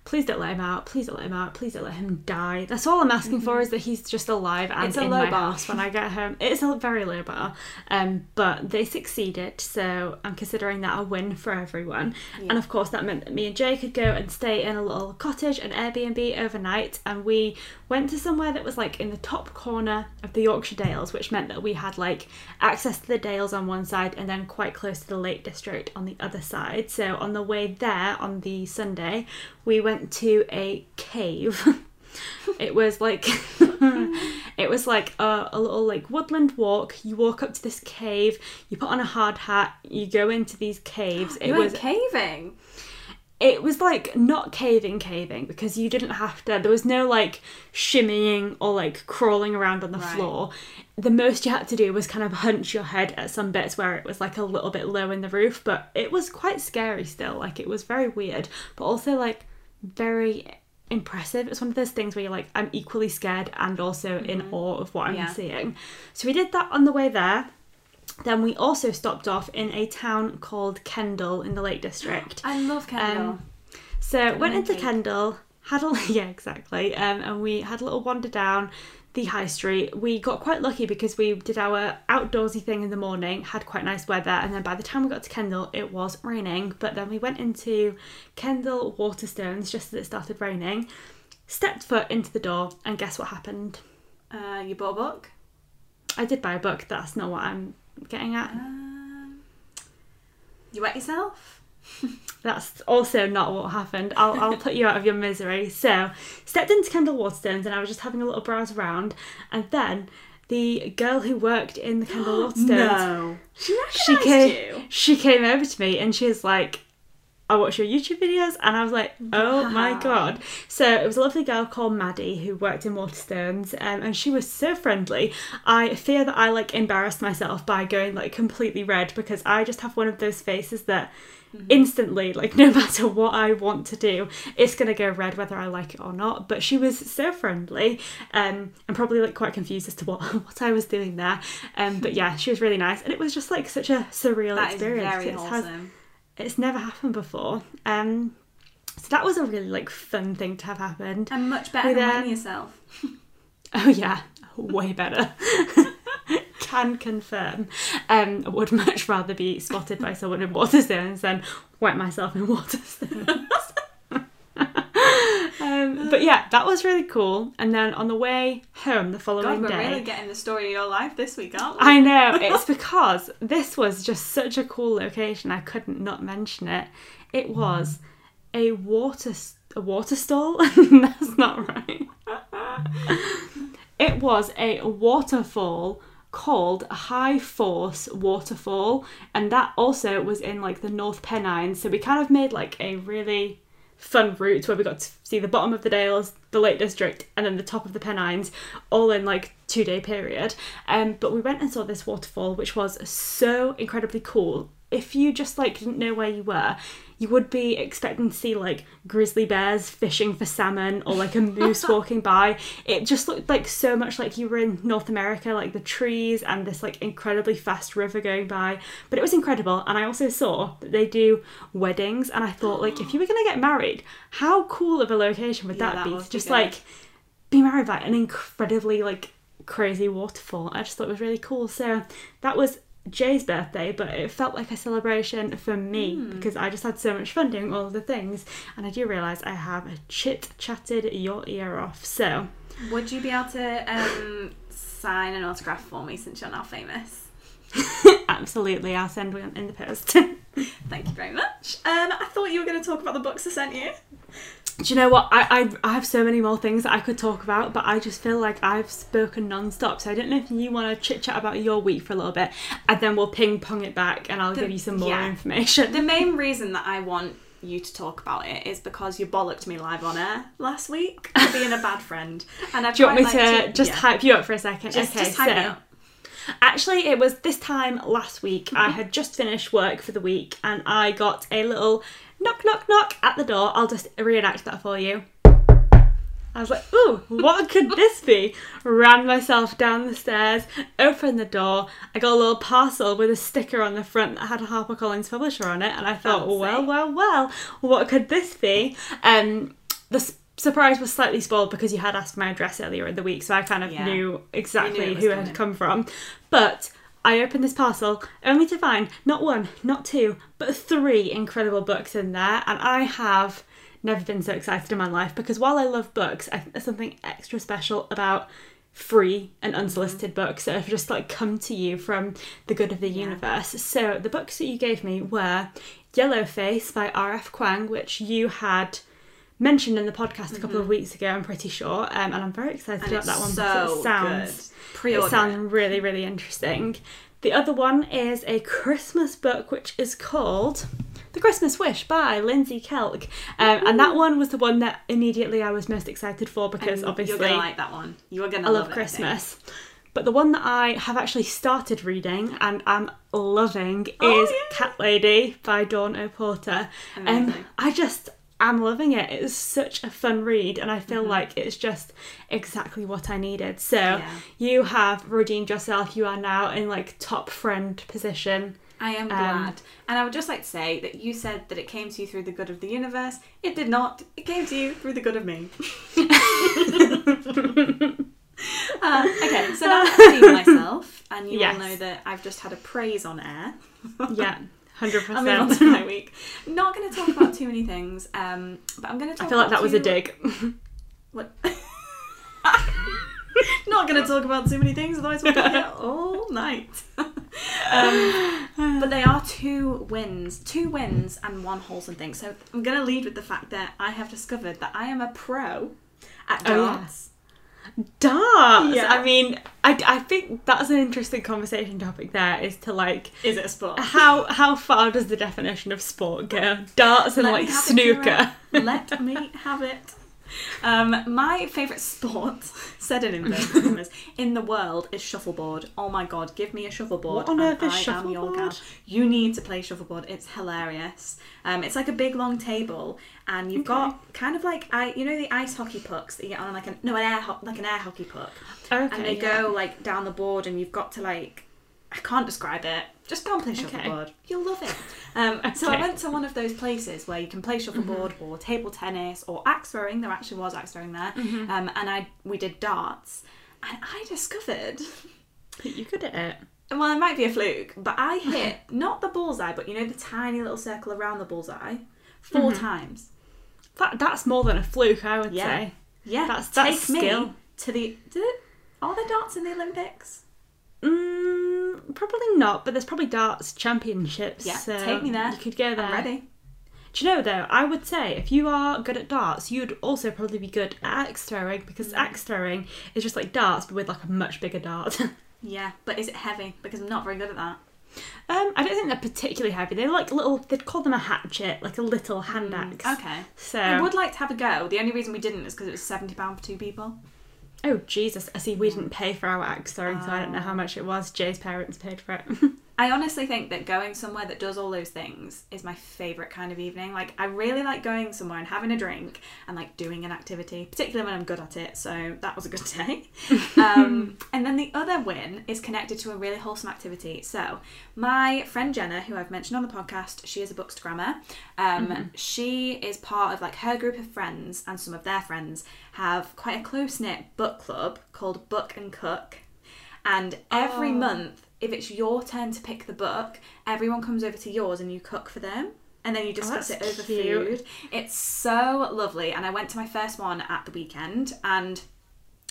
[SPEAKER 1] please don't let him out, please don't let him out, please don't let him die. That's all I'm asking for is that he's just alive and
[SPEAKER 2] Mm-hmm. It's a
[SPEAKER 1] in
[SPEAKER 2] low
[SPEAKER 1] my
[SPEAKER 2] bar.
[SPEAKER 1] house when I get home. It's a very low bar, um, but they succeeded, so I'm considering that a win for everyone.
[SPEAKER 2] Yeah.
[SPEAKER 1] And of course, that meant that me and Jay could go and stay in a little cottage, an Airbnb overnight, and we went to somewhere that was like in the top corner of the Yorkshire Dales, which meant that we had like access to the Dales on one side and then quite close to the Lake District on the other side. So on the way there on the Sunday, we went to a cave. it was like it was like a, a little like woodland walk. You walk up to this cave, you put on a hard hat, you go into these caves. It
[SPEAKER 2] You
[SPEAKER 1] was
[SPEAKER 2] went caving.
[SPEAKER 1] it was like not caving caving because you didn't have to there was no like shimmying or like crawling around on the
[SPEAKER 2] Right.
[SPEAKER 1] floor the most you had to do was kind of hunch your head at some bits where it was like a little bit low in the roof but it was quite scary still like it was very weird but also like very impressive. It's one of those things where you're like, I'm equally scared and also in awe of what I'm
[SPEAKER 2] Yeah.
[SPEAKER 1] seeing. So we did that on the way there. Then we also stopped off in a town called Kendal in the Lake District.
[SPEAKER 2] I love Kendal.
[SPEAKER 1] Um, So went into
[SPEAKER 2] cake.
[SPEAKER 1] Kendal, had a yeah exactly, um, and we had a little wander down the high street. We got quite lucky because we did our outdoorsy thing in the morning, had quite nice weather, and then by the time we got to Kendal, it was raining. But then we went into Kendal Waterstones just as it started raining. Stepped foot into the door, and guess what happened?
[SPEAKER 2] uh, you bought a book?
[SPEAKER 1] I did buy a book. That's not what I'm getting at.
[SPEAKER 2] Um, you wet yourself?
[SPEAKER 1] That's also not what happened. I'll, I'll put you out of your misery. So, stepped into Kendal Waterstones and I was just having a little browse around. And then the girl who worked in the Kendal Waterstones,
[SPEAKER 2] She
[SPEAKER 1] she
[SPEAKER 2] recognised
[SPEAKER 1] came,
[SPEAKER 2] you.
[SPEAKER 1] she came over to me and she was like, I watch your YouTube videos. And I was like, oh my God. So, it was a lovely girl called Maddie who worked in Waterstones. Um, and she was so friendly. I fear that I like embarrassed myself by going like completely red because I just have one of those faces that instantly like no matter what i want to do it's going to go red whether i like it or not. But she was so friendly um and probably like quite confused as to what what i was doing there. Um but yeah she was really nice and it was just like such a surreal
[SPEAKER 2] That
[SPEAKER 1] experience
[SPEAKER 2] very
[SPEAKER 1] it's, has- it's never happened before. Um so that was a really like fun thing to have happened.
[SPEAKER 2] And much better
[SPEAKER 1] With,
[SPEAKER 2] than
[SPEAKER 1] um,
[SPEAKER 2] yourself.
[SPEAKER 1] Oh yeah, way better. Can confirm. Um, I would much rather be spotted by someone in Waterstones than wet myself in Waterstones. um, but yeah, that was really cool. And then on the way home the following
[SPEAKER 2] God, we're
[SPEAKER 1] day,
[SPEAKER 2] really getting the story of your life this week, aren't we?
[SPEAKER 1] I know it's because this was just such a cool location. I couldn't not mention it. It was a water a water stall. That's not right. it was a waterfall called High Force Waterfall, and that also was in like the North Pennines. So we kind of made like a really fun route where we got to see the bottom of the Dales, the Lake District, and then the top of the Pennines, all in like two day period. Um, but we went and saw this waterfall, which was so incredibly cool. If you just like didn't know where you were, you would be expecting to see like grizzly bears fishing for salmon or like a moose walking by. It just looked like so much like you were in North America, like the trees and this like incredibly fast river going by. But it was incredible. And I also saw that they do weddings, and I thought like if you were gonna get married, how cool of a location would
[SPEAKER 2] Yeah,
[SPEAKER 1] that,
[SPEAKER 2] that
[SPEAKER 1] To
[SPEAKER 2] be
[SPEAKER 1] just
[SPEAKER 2] good.
[SPEAKER 1] like be married by an incredibly like crazy waterfall. I just thought it was really cool. So that was Jay's birthday, but it felt like a celebration for me
[SPEAKER 2] Hmm.
[SPEAKER 1] because I just had so much fun doing all of the things. And I do realise I have chit chatted your ear off. So
[SPEAKER 2] Would you be able to um, sign an autograph for me since you're now famous?
[SPEAKER 1] absolutely, I'll send one in the post.
[SPEAKER 2] Thank you very much. Um, I thought you were going to talk about the books I sent you.
[SPEAKER 1] Do you know what? I, I I have so many more things that I could talk about, but I just feel like I've spoken non-stop. So I don't know if you want to chit chat about your week for a little bit, and then we'll ping pong it back, and I'll
[SPEAKER 2] The-
[SPEAKER 1] give you some more
[SPEAKER 2] yeah.
[SPEAKER 1] information.
[SPEAKER 2] The main reason that I want you to talk about it is because you bollocked me live on air last week for being a bad friend. And I
[SPEAKER 1] Do you want me to just
[SPEAKER 2] yeah.
[SPEAKER 1] hype you up for a second?
[SPEAKER 2] Just,
[SPEAKER 1] okay,
[SPEAKER 2] just hype
[SPEAKER 1] so actually, it was this time last week. I had just finished work for the week, and I got a little knock, knock, knock at the door. I'll just reenact that for you. I was like, ooh, what could this be? Ran myself down the stairs, opened the door. I got a little parcel with a sticker on the front that had a HarperCollins publisher on it, and I thought,
[SPEAKER 2] Fancy.
[SPEAKER 1] well, well, well, what could this be? Um, the s- surprise was slightly spoiled because you had asked my address earlier in the week, so I kind of
[SPEAKER 2] Yeah.
[SPEAKER 1] knew exactly
[SPEAKER 2] was
[SPEAKER 1] who it had come from. But I opened this parcel only to find not one, not two, but three incredible books in there, and I have never been so excited in my life because while I love books, I think there's something extra special about free and unsolicited books that have just like come to you from the good of the universe. So the books that you gave me were Yellowface by R.F. Kuang, which you had mentioned in the podcast a couple of weeks ago, I'm pretty sure, um, and I'm very excited
[SPEAKER 2] And
[SPEAKER 1] about that one
[SPEAKER 2] so
[SPEAKER 1] because it sounds it sounds really, really interesting. The other one is a Christmas book which is called The Christmas Wish by Lindsay Kelk. Um, and that one was the one that immediately I was most excited for because obviously
[SPEAKER 2] you're gonna like that one. You are gonna
[SPEAKER 1] I love
[SPEAKER 2] it, think.
[SPEAKER 1] Christmas. But the one that I have actually started reading and I'm loving
[SPEAKER 2] Oh,
[SPEAKER 1] is
[SPEAKER 2] yeah.
[SPEAKER 1] Cat Lady by Dawn O'Porter. Um, I just am loving it. It's such a fun read, and I feel like it's just exactly what I needed. So
[SPEAKER 2] Yeah.
[SPEAKER 1] you have redeemed yourself. You are now in like top friend position.
[SPEAKER 2] I am glad. and I would just like to say that you said that it came to you through the good of the universe. It did not. It came to you through the good of me. uh, okay, so now I've redeemed myself, and you
[SPEAKER 1] Yes.
[SPEAKER 2] all know that I've just had a praise on air.
[SPEAKER 1] Yeah, hundred
[SPEAKER 2] I'll move on
[SPEAKER 1] percent.
[SPEAKER 2] to my week. Not going to talk about too many things, um, but I'm going to talk about.
[SPEAKER 1] I feel like that was a dig.
[SPEAKER 2] What? Not going to talk about too many things, otherwise we'll be here all night. um, but they are two wins, two wins and one wholesome thing. So I'm going to lead with the fact that I have discovered that I am a pro at
[SPEAKER 1] Oh, yeah.
[SPEAKER 2] Darts. Yeah.
[SPEAKER 1] I mean, I, I think that's an interesting conversation topic. There is to like
[SPEAKER 2] Is it a sport?
[SPEAKER 1] how how far does the definition of sport go? Darts and
[SPEAKER 2] Let
[SPEAKER 1] like snooker.
[SPEAKER 2] Let me have it. Um, my favourite sport, said in inverted in the world is shuffleboard. Oh my god, give me a shuffleboard.
[SPEAKER 1] What on earth is
[SPEAKER 2] I am
[SPEAKER 1] shuffleboard?
[SPEAKER 2] You need to play shuffleboard. It's hilarious. Um, it's like a big long table, and you've got kind of like I, you know, the ice hockey pucks that you get on like an no an air ho- like an air hockey puck,
[SPEAKER 1] Okay,
[SPEAKER 2] and they
[SPEAKER 1] yeah.
[SPEAKER 2] go like down the board, and you've got to like I can't describe it. Just go and play
[SPEAKER 1] Okay.
[SPEAKER 2] shuffleboard. You'll love it. Um, So I went to one of those places where you can play shuffleboard or table tennis or axe throwing. There actually was axe throwing there, um, and I we did darts, and I discovered.
[SPEAKER 1] You good at it.
[SPEAKER 2] Well, it might be a fluke, but I hit not the bullseye, but you know the tiny little circle around the bullseye, 4 times.
[SPEAKER 1] That that's more than a fluke, I would
[SPEAKER 2] Yeah.
[SPEAKER 1] say.
[SPEAKER 2] Yeah,
[SPEAKER 1] That's- that's
[SPEAKER 2] take
[SPEAKER 1] skill.
[SPEAKER 2] me to the. Did it, are there darts in the Olympics?
[SPEAKER 1] Probably not, but there's probably darts championships.
[SPEAKER 2] Yeah,
[SPEAKER 1] so
[SPEAKER 2] take me there.
[SPEAKER 1] You could go there.
[SPEAKER 2] I'm ready.
[SPEAKER 1] Do you know though? I would say if you are good at darts, you'd also probably be good at axe throwing because
[SPEAKER 2] Mm.
[SPEAKER 1] axe throwing is just like darts but with like a much bigger dart.
[SPEAKER 2] Yeah, but is it heavy? Because I'm not very good at that.
[SPEAKER 1] Um, I don't think they're particularly heavy. They're like little. They'd call them a hatchet, like a little hand axe.
[SPEAKER 2] Mm, Okay.
[SPEAKER 1] So.
[SPEAKER 2] I would like to have a go. The only reason we didn't is because it was seventy pound for two people.
[SPEAKER 1] Oh Jesus! I see. We didn't mm. pay for our axe throwing, so I don't know
[SPEAKER 2] Oh.
[SPEAKER 1] how much it was. Jay's parents paid for it.
[SPEAKER 2] I honestly think that going somewhere that does all those things is my favourite kind of evening. Like I really like going somewhere and having a drink and like doing an activity, particularly when I'm good at it. So that was a good day. um, and then the other win is connected to a really wholesome activity. So my friend Jenna, who I've mentioned on the podcast, she is a bookstagrammer. Um, She is part of like her group of friends and some of their friends have quite a close knit book club called Book and Cook. And every
[SPEAKER 1] Oh.
[SPEAKER 2] month, if it's your turn to pick the book, everyone comes over to yours and you cook for them. And then you discuss it
[SPEAKER 1] Oh, that's
[SPEAKER 2] over
[SPEAKER 1] cute.
[SPEAKER 2] food. It's so lovely. And I went to my first one at the weekend and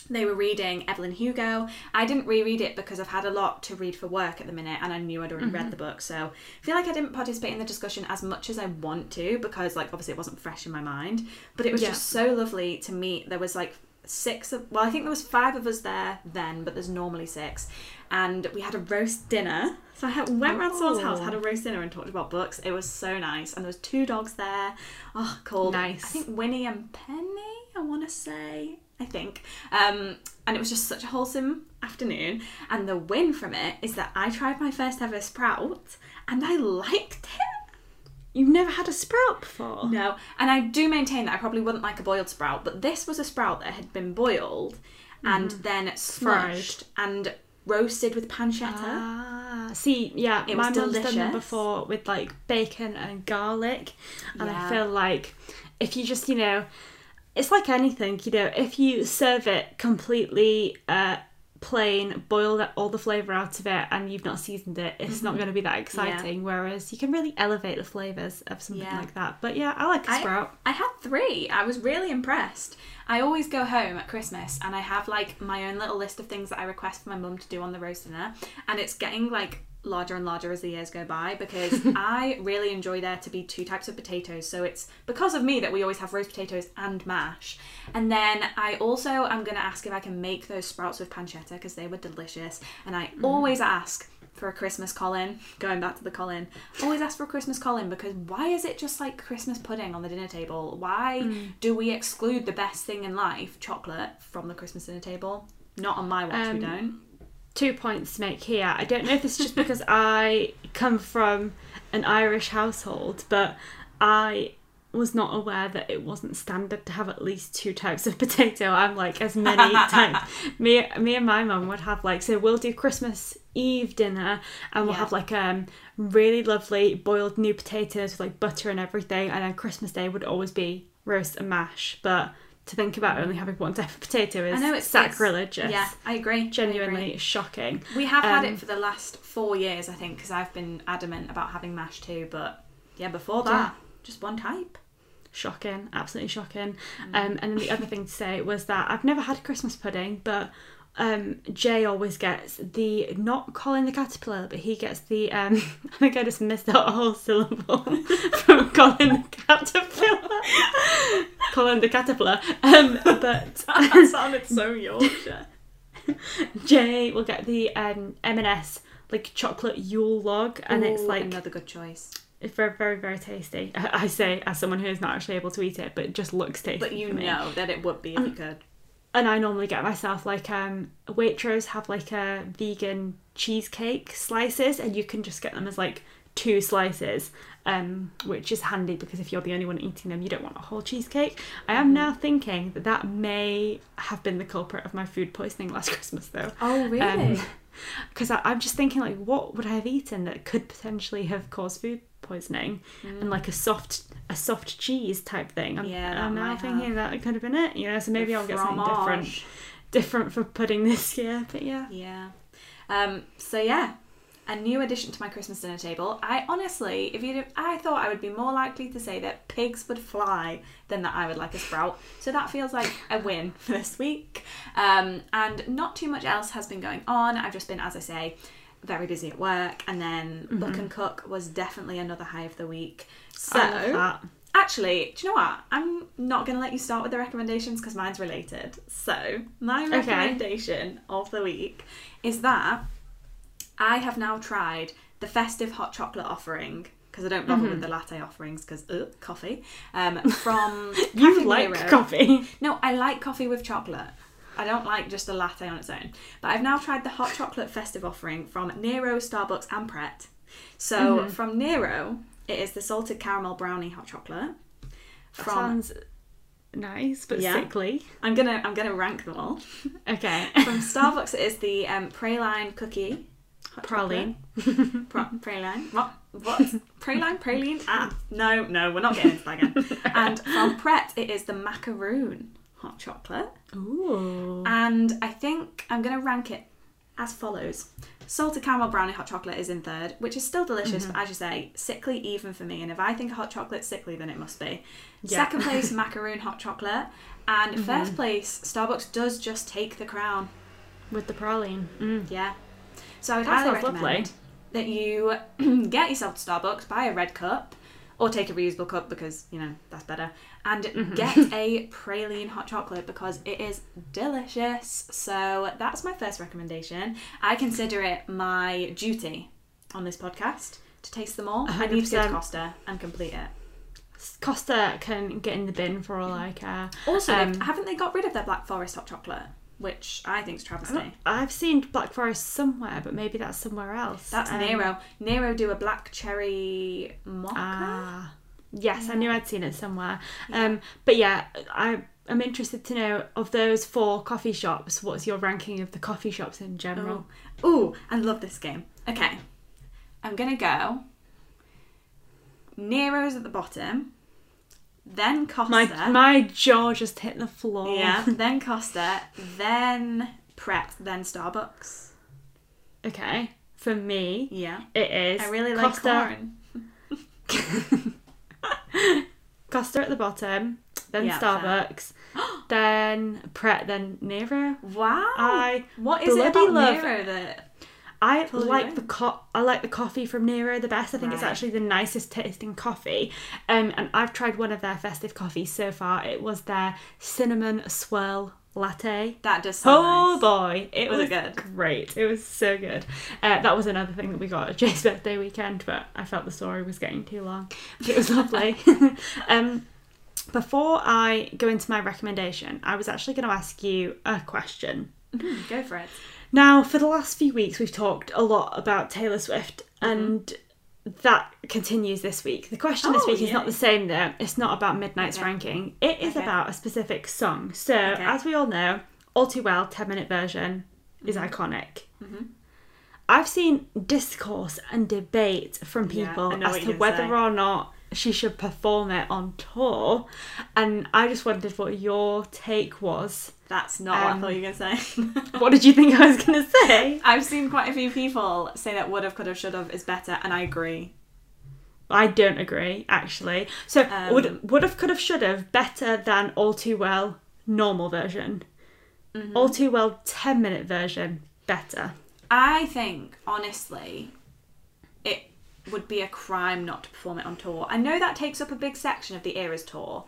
[SPEAKER 2] they were reading Evelyn Hugo. I didn't reread it because I've had a lot to read for work at the minute and I knew I'd already
[SPEAKER 1] Mm-hmm.
[SPEAKER 2] read the book. So I feel like I didn't participate in the discussion as much as I want to because like obviously it wasn't fresh in my mind. But it was
[SPEAKER 1] Yeah.
[SPEAKER 2] just so lovely to meet. There was like six of well, I think there was five of us there then, but there's normally six. And we had a roast dinner. So I had, went round someone's house,
[SPEAKER 1] Oh.
[SPEAKER 2] had a roast dinner and talked about books. It was so nice. And there was two dogs there. Oh, called
[SPEAKER 1] Nice.
[SPEAKER 2] I think Winnie and Penny, I want to say. I think. Um, and it was just such a wholesome afternoon. And the win from it is that I tried my first ever sprout and I liked it.
[SPEAKER 1] You've never had a sprout before.
[SPEAKER 2] No, and I do maintain that I probably wouldn't like a boiled sprout, but this was a sprout that had been boiled and then smushed and roasted with pancetta.
[SPEAKER 1] Ah, see, yeah,
[SPEAKER 2] It
[SPEAKER 1] my mum's done them before with like bacon and garlic, and
[SPEAKER 2] Yeah.
[SPEAKER 1] I feel like if you just, you know, it's like anything, you know, if you serve it completely uh, plain, boil that, all the flavour out of it, and you've not seasoned it, it's not going to be that exciting. Whereas you can really elevate the flavours of something
[SPEAKER 2] Yeah.
[SPEAKER 1] like that. But yeah, I like a
[SPEAKER 2] I-
[SPEAKER 1] sprout.
[SPEAKER 2] I had three. I was really impressed. I always go home at Christmas and I have like my own little list of things that I request for my mum to do on the roast dinner, and it's getting like larger and larger as the years go by because I really enjoy there to be two types of potatoes. So it's because of me that we always have roast potatoes and mash. And then I also am going to ask if I can make those sprouts with pancetta because they were delicious. And I mm. always ask for a Christmas Colin, going back to the Colin, always ask for a Christmas Colin because why is it just like Christmas pudding on the dinner table? Why do we exclude the best thing in life, chocolate, from the Christmas dinner table? Not on my watch, we
[SPEAKER 1] Um,
[SPEAKER 2] don't.
[SPEAKER 1] two points to make here. I don't know if it's just because I come from an Irish household, but I was not aware that it wasn't standard to have at least two types of potato. I'm like as many types. Me, me and my mum would have like so we'll do Christmas Eve dinner and we'll
[SPEAKER 2] Yeah.
[SPEAKER 1] have like um really lovely boiled new potatoes with like butter and everything, and then Christmas Day would always be roast and mash. But to think about only having one type of potato is
[SPEAKER 2] I know it's
[SPEAKER 1] sacrilegious.
[SPEAKER 2] It's, yeah, I agree. I agree.
[SPEAKER 1] genuinely shocking.
[SPEAKER 2] We have had
[SPEAKER 1] Um,
[SPEAKER 2] it for the last four years, I think, because I've been adamant about having mash too. But yeah, before that,
[SPEAKER 1] Yeah.
[SPEAKER 2] just one type.
[SPEAKER 1] shocking, absolutely shocking.
[SPEAKER 2] Mm.
[SPEAKER 1] Um, and then the other thing to say was that I've never had Christmas pudding, but um, Jay always gets the not Colin the caterpillar, but he gets the um, I think I just missed out a whole syllable from Colin the caterpillar. Colin the caterpillar. Um, but
[SPEAKER 2] that sounded so Yorkshire.
[SPEAKER 1] Jay will get the um, M&S like chocolate Yule log, and it's like
[SPEAKER 2] another good choice.
[SPEAKER 1] it's very very very tasty. I I say as someone who is not actually able to eat it, but it just looks tasty.
[SPEAKER 2] But you know that it would be if you could.
[SPEAKER 1] And I normally get myself like um Waitrose have like a vegan cheesecake slices and you can just get them as like two slices um which is handy because if you're the only one eating them you don't want a whole cheesecake. I am now thinking that that may have been the culprit of my food poisoning last Christmas though.
[SPEAKER 2] Oh really?
[SPEAKER 1] because I'm just thinking like what would I have eaten that could potentially have caused food poisoning and like a soft a soft cheese type thing I'm,
[SPEAKER 2] Yeah,
[SPEAKER 1] I'm now thinking that could have been it you know so maybe I'll get something different different for pudding this year, but yeah.
[SPEAKER 2] Yeah. Um, so yeah, a new addition to my Christmas dinner table. I honestly, if you, I thought I would be more likely to say that pigs would fly than that I would like a sprout. So that feels like a win for this week. Um, and not too much else has been going on. I've just been, as I say, very busy at work, and then book and cook was definitely another high of the week. So
[SPEAKER 1] I love that.
[SPEAKER 2] Actually, do you know what? I'm not going to let you start with the recommendations because mine's related. So, my
[SPEAKER 1] Okay.
[SPEAKER 2] recommendation of the week is that I have now tried the festive hot chocolate offering because I don't bother
[SPEAKER 1] Mm-hmm.
[SPEAKER 2] with the latte offerings because uh, coffee um, from
[SPEAKER 1] You like
[SPEAKER 2] Nero.
[SPEAKER 1] coffee.
[SPEAKER 2] No, I like coffee with chocolate. I don't like just a latte on its own. But I've now tried the hot chocolate festive offering from Nero, Starbucks, and Pret. So
[SPEAKER 1] Mm-hmm.
[SPEAKER 2] from Nero, it is the salted caramel brownie hot chocolate. From
[SPEAKER 1] Sounds nice, but
[SPEAKER 2] Yeah.
[SPEAKER 1] sickly.
[SPEAKER 2] I'm gonna I'm gonna rank them all.
[SPEAKER 1] Okay.
[SPEAKER 2] From Starbucks, it is the um, praline cookie.
[SPEAKER 1] Praline.
[SPEAKER 2] Pra- praline. What? What? praline? Praline? Ah, no, no, we're not getting into that again. and from Pret, it is the macaroon hot chocolate.
[SPEAKER 1] Ooh.
[SPEAKER 2] And I think I'm going to rank it as follows. Salted caramel brownie hot chocolate is in third, which is still delicious, but as you say, sickly even for me. And if I think a hot chocolate's sickly, then it must be.
[SPEAKER 1] Yeah.
[SPEAKER 2] Second place, macaroon hot chocolate. And first place, Starbucks does just take the crown.
[SPEAKER 1] With the praline. Mm.
[SPEAKER 2] Yeah. So I would
[SPEAKER 1] That
[SPEAKER 2] highly
[SPEAKER 1] sounds lovely.
[SPEAKER 2] recommend that you get yourself to Starbucks, buy a red cup, or take a reusable cup because, you know, that's better. And
[SPEAKER 1] Mm-hmm.
[SPEAKER 2] get a praline hot chocolate because it is delicious. So that's my first recommendation. I consider it my duty on this podcast to taste them all. I need to go to Costa and complete it.
[SPEAKER 1] Costa can get in the bin for all I care.
[SPEAKER 2] Also,
[SPEAKER 1] Um,
[SPEAKER 2] haven't they got rid of their Black Forest hot chocolate? Which I think is travesty.
[SPEAKER 1] I've seen Black Forest somewhere, but maybe that's somewhere else.
[SPEAKER 2] That's
[SPEAKER 1] Um,
[SPEAKER 2] Nero. Nero do a black cherry mocha.
[SPEAKER 1] Ah, yes, I knew I'd seen it somewhere. Um, but yeah, I I'm interested to know of those four coffee shops. What's your ranking of the coffee shops in general?
[SPEAKER 2] Oh, I love this game. Okay, I'm gonna go. Nero's at the bottom, then Costa.
[SPEAKER 1] My my jaw just hit the floor.
[SPEAKER 2] yeah, then Costa, then Pret, then Starbucks.
[SPEAKER 1] Okay. For me,
[SPEAKER 2] Yeah,
[SPEAKER 1] it is.
[SPEAKER 2] I really like
[SPEAKER 1] Costa,
[SPEAKER 2] corn.
[SPEAKER 1] Costa at the bottom, then
[SPEAKER 2] Yeah.
[SPEAKER 1] Starbucks, then Pret, then Nero.
[SPEAKER 2] Wow.
[SPEAKER 1] I
[SPEAKER 2] what is it about
[SPEAKER 1] love-
[SPEAKER 2] Nero that?
[SPEAKER 1] I
[SPEAKER 2] you
[SPEAKER 1] like the co- I like the coffee from Nero the best. I think it's actually the nicest tasting coffee. Um, and I've tried one of their festive coffees so far. It was their cinnamon swirl latte.
[SPEAKER 2] That does
[SPEAKER 1] Oh
[SPEAKER 2] nice.
[SPEAKER 1] boy, it
[SPEAKER 2] Was
[SPEAKER 1] was,
[SPEAKER 2] good?
[SPEAKER 1] great. It was so good. Uh, that was another thing that we got at Jay's birthday weekend, but I felt the story was getting too long. But it was lovely. um, before I go into my recommendation, I was actually going to ask you a question.
[SPEAKER 2] Go for it.
[SPEAKER 1] Now, for the last few weeks, we've talked a lot about Taylor Swift, and that continues this week. The question this
[SPEAKER 2] Oh,
[SPEAKER 1] week is not the same though. It's not about Midnights
[SPEAKER 2] Okay.
[SPEAKER 1] ranking. It is
[SPEAKER 2] Okay.
[SPEAKER 1] about a specific song. So,
[SPEAKER 2] Okay.
[SPEAKER 1] as we all know, All Too Well 10 minute version is
[SPEAKER 2] Mm-hmm.
[SPEAKER 1] iconic. I've seen discourse and debate from people
[SPEAKER 2] know
[SPEAKER 1] as to whether
[SPEAKER 2] say.
[SPEAKER 1] or not she should perform it on tour. And I just wondered what your take was.
[SPEAKER 2] That's not what I
[SPEAKER 1] Um,
[SPEAKER 2] thought you were going to say.
[SPEAKER 1] What did you think I was going to say?
[SPEAKER 2] I've seen quite a few people say that would have, could have, should have is better, and I agree.
[SPEAKER 1] I don't agree, actually. So,
[SPEAKER 2] Um,
[SPEAKER 1] would would have, could have, should have better than All Too Well normal version.
[SPEAKER 2] Mm-hmm.
[SPEAKER 1] All Too Well 10 minute version better.
[SPEAKER 2] I think, honestly, would be a crime not to perform it on tour. I know that takes up a big section of the Eras tour.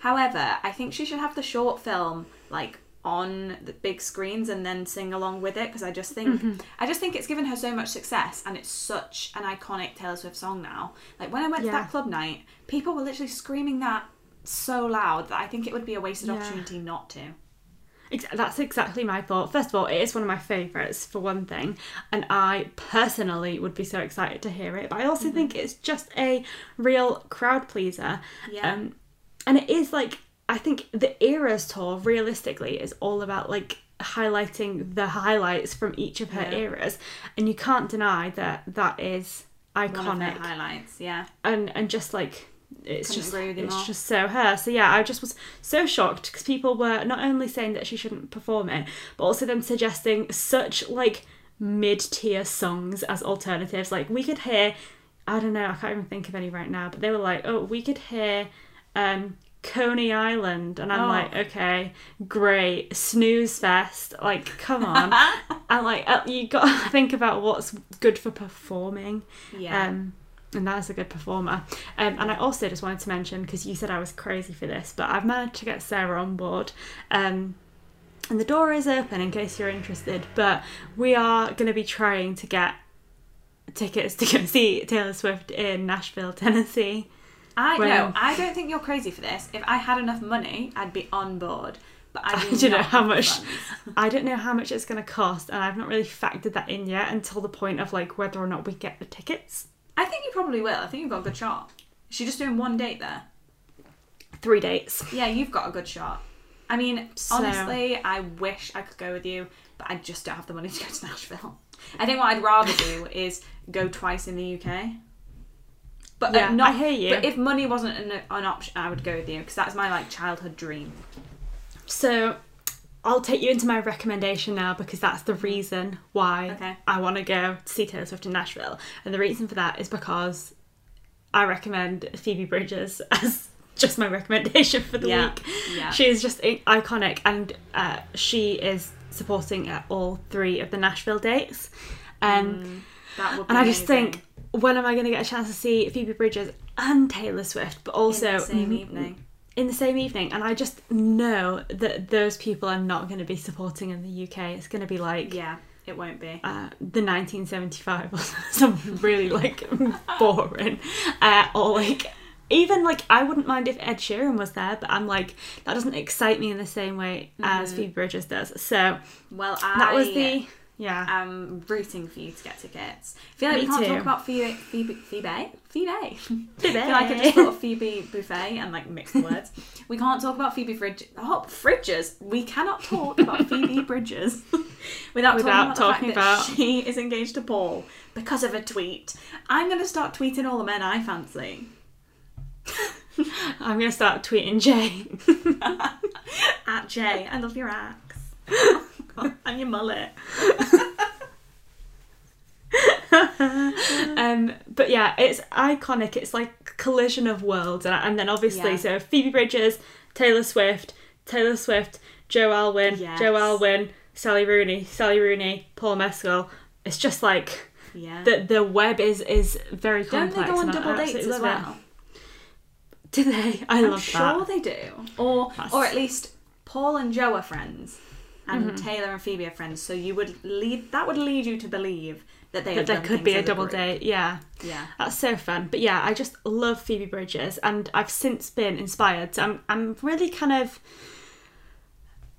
[SPEAKER 2] However, I think she should have the short film like on the big screens and then sing along with it because I just think
[SPEAKER 1] Mm-hmm.
[SPEAKER 2] I just think it's given her so much success and it's such an iconic Taylor Swift song now. Like when I went
[SPEAKER 1] Yeah.
[SPEAKER 2] to that club night, people were literally screaming that so loud that I think it would be a wasted
[SPEAKER 1] Yeah.
[SPEAKER 2] opportunity not to.
[SPEAKER 1] That's exactly my thought. First of all, it is one of my favourites for one thing, and I personally would be so excited to hear it. But I also
[SPEAKER 2] Mm-hmm.
[SPEAKER 1] think it's just a real crowd pleaser.
[SPEAKER 2] Yeah.
[SPEAKER 1] Um, and it is like I think the Eras tour realistically is all about like highlighting the highlights from each of her
[SPEAKER 2] Yeah.
[SPEAKER 1] eras, and you can't deny that that is iconic
[SPEAKER 2] highlights, yeah.
[SPEAKER 1] and and just like it's
[SPEAKER 2] Couldn't
[SPEAKER 1] just
[SPEAKER 2] agree with you
[SPEAKER 1] it's
[SPEAKER 2] more.
[SPEAKER 1] just so her. So yeah, I just was so shocked because people were not only saying that she shouldn't perform it, but also them suggesting such like mid tier songs as alternatives. Like we could hear, I don't know, I can't even think of any right now, but they were like, oh, we could hear um Coney Island, and I'm
[SPEAKER 2] Oh.
[SPEAKER 1] like, okay, great, snooze fest, like come on, and like uh, you got to think about what's good for performing.
[SPEAKER 2] Yeah.
[SPEAKER 1] Um, and that is a good performer. Um, and I also just wanted to mention because you said I was crazy for this, but I've managed to get Sarah on board. Um, and the door is open in case you're interested. But we are going to be trying to get tickets to go see Taylor Swift in Nashville, Tennessee.
[SPEAKER 2] I
[SPEAKER 1] when-
[SPEAKER 2] no, I don't think you're crazy for this. If I had enough money, I'd be on board. But I,
[SPEAKER 1] I
[SPEAKER 2] do
[SPEAKER 1] don't know how much. I don't know how much it's going to cost, and I've not really factored that in yet until the point of like whether or not we get the tickets.
[SPEAKER 2] I think you probably will. I think you've got a good shot. She's just doing one date there?
[SPEAKER 1] Three dates.
[SPEAKER 2] Yeah, you've got a good shot. I mean,
[SPEAKER 1] So-
[SPEAKER 2] honestly, I wish I could go with you, but I just don't have the money to go to Nashville. I think what I'd rather do is go twice in the UK. But uh,
[SPEAKER 1] Yeah,
[SPEAKER 2] not,
[SPEAKER 1] I hear you.
[SPEAKER 2] But if money wasn't an, an option, I would go with you because that's my like childhood dream.
[SPEAKER 1] So I'll take you into my recommendation now because that's the reason why
[SPEAKER 2] Okay.
[SPEAKER 1] I want to go to see Taylor Swift in Nashville. And the reason for that is because I recommend Phoebe Bridgers as just my recommendation for the
[SPEAKER 2] Yeah,
[SPEAKER 1] week.
[SPEAKER 2] yeah.
[SPEAKER 1] She is just iconic and uh, she is supporting at all three of the Nashville dates. Um,
[SPEAKER 2] That be
[SPEAKER 1] and I just
[SPEAKER 2] amazing.
[SPEAKER 1] think, when am I going to get a chance to see Phoebe Bridgers and Taylor Swift, but also
[SPEAKER 2] same
[SPEAKER 1] mm,
[SPEAKER 2] evening.
[SPEAKER 1] In the same evening and i just know that those people are not going to be supporting in the uk it's going to be like
[SPEAKER 2] Yeah, it won't be.
[SPEAKER 1] uh, the 1975 or something really like boring. Uh, or like even like i wouldn't mind if ed sheeran was there but i'm like that doesn't excite me in the same way as phoebe bridgers does. So
[SPEAKER 2] Well, I
[SPEAKER 1] that was the yeah
[SPEAKER 2] am rooting for you to get tickets. I feel like
[SPEAKER 1] Me
[SPEAKER 2] we can't
[SPEAKER 1] too.
[SPEAKER 2] talk about Phoebe, Phoebe, Phoebe, Phoebe. I
[SPEAKER 1] Phoebe.
[SPEAKER 2] feel like I just thought of Phoebe Buffay and like mixed words. we can't talk about Phoebe Bridgers. Oh, Fridges. We cannot talk about Phoebe Bridgers without,
[SPEAKER 1] Without
[SPEAKER 2] talking,
[SPEAKER 1] talking
[SPEAKER 2] about, fact
[SPEAKER 1] about-
[SPEAKER 2] she is engaged to Paul because of a tweet. I'm going to start tweeting all the men I fancy.
[SPEAKER 1] i'm going to start tweeting jay
[SPEAKER 2] At Jay, I love your axe. and your mullet.
[SPEAKER 1] um, but yeah, it's iconic. It's like collision of worlds, and, and then obviously,
[SPEAKER 2] Yeah.
[SPEAKER 1] so Phoebe Bridgers, Taylor Swift, Taylor Swift, Joe Alwyn,
[SPEAKER 2] Yes.
[SPEAKER 1] Joe Alwyn, Sally Rooney, Sally Rooney, Paul Mescal. It's just like
[SPEAKER 2] Yeah.
[SPEAKER 1] the the web is is very
[SPEAKER 2] Don't
[SPEAKER 1] complex.
[SPEAKER 2] they go on
[SPEAKER 1] I
[SPEAKER 2] double dates as
[SPEAKER 1] love it.
[SPEAKER 2] well?
[SPEAKER 1] Do they? I
[SPEAKER 2] I'm
[SPEAKER 1] love
[SPEAKER 2] sure
[SPEAKER 1] that.
[SPEAKER 2] they do. Or
[SPEAKER 1] That's-
[SPEAKER 2] or at least Paul and Joe are friends, and
[SPEAKER 1] Mm-hmm.
[SPEAKER 2] Taylor and Phoebe are friends. So you would lead that would lead you to believe that they
[SPEAKER 1] That there could be a double date. Yeah.
[SPEAKER 2] Yeah.
[SPEAKER 1] That's so fun. But yeah, I just love Phoebe Bridgers and I've since been inspired. So I'm I'm really kind of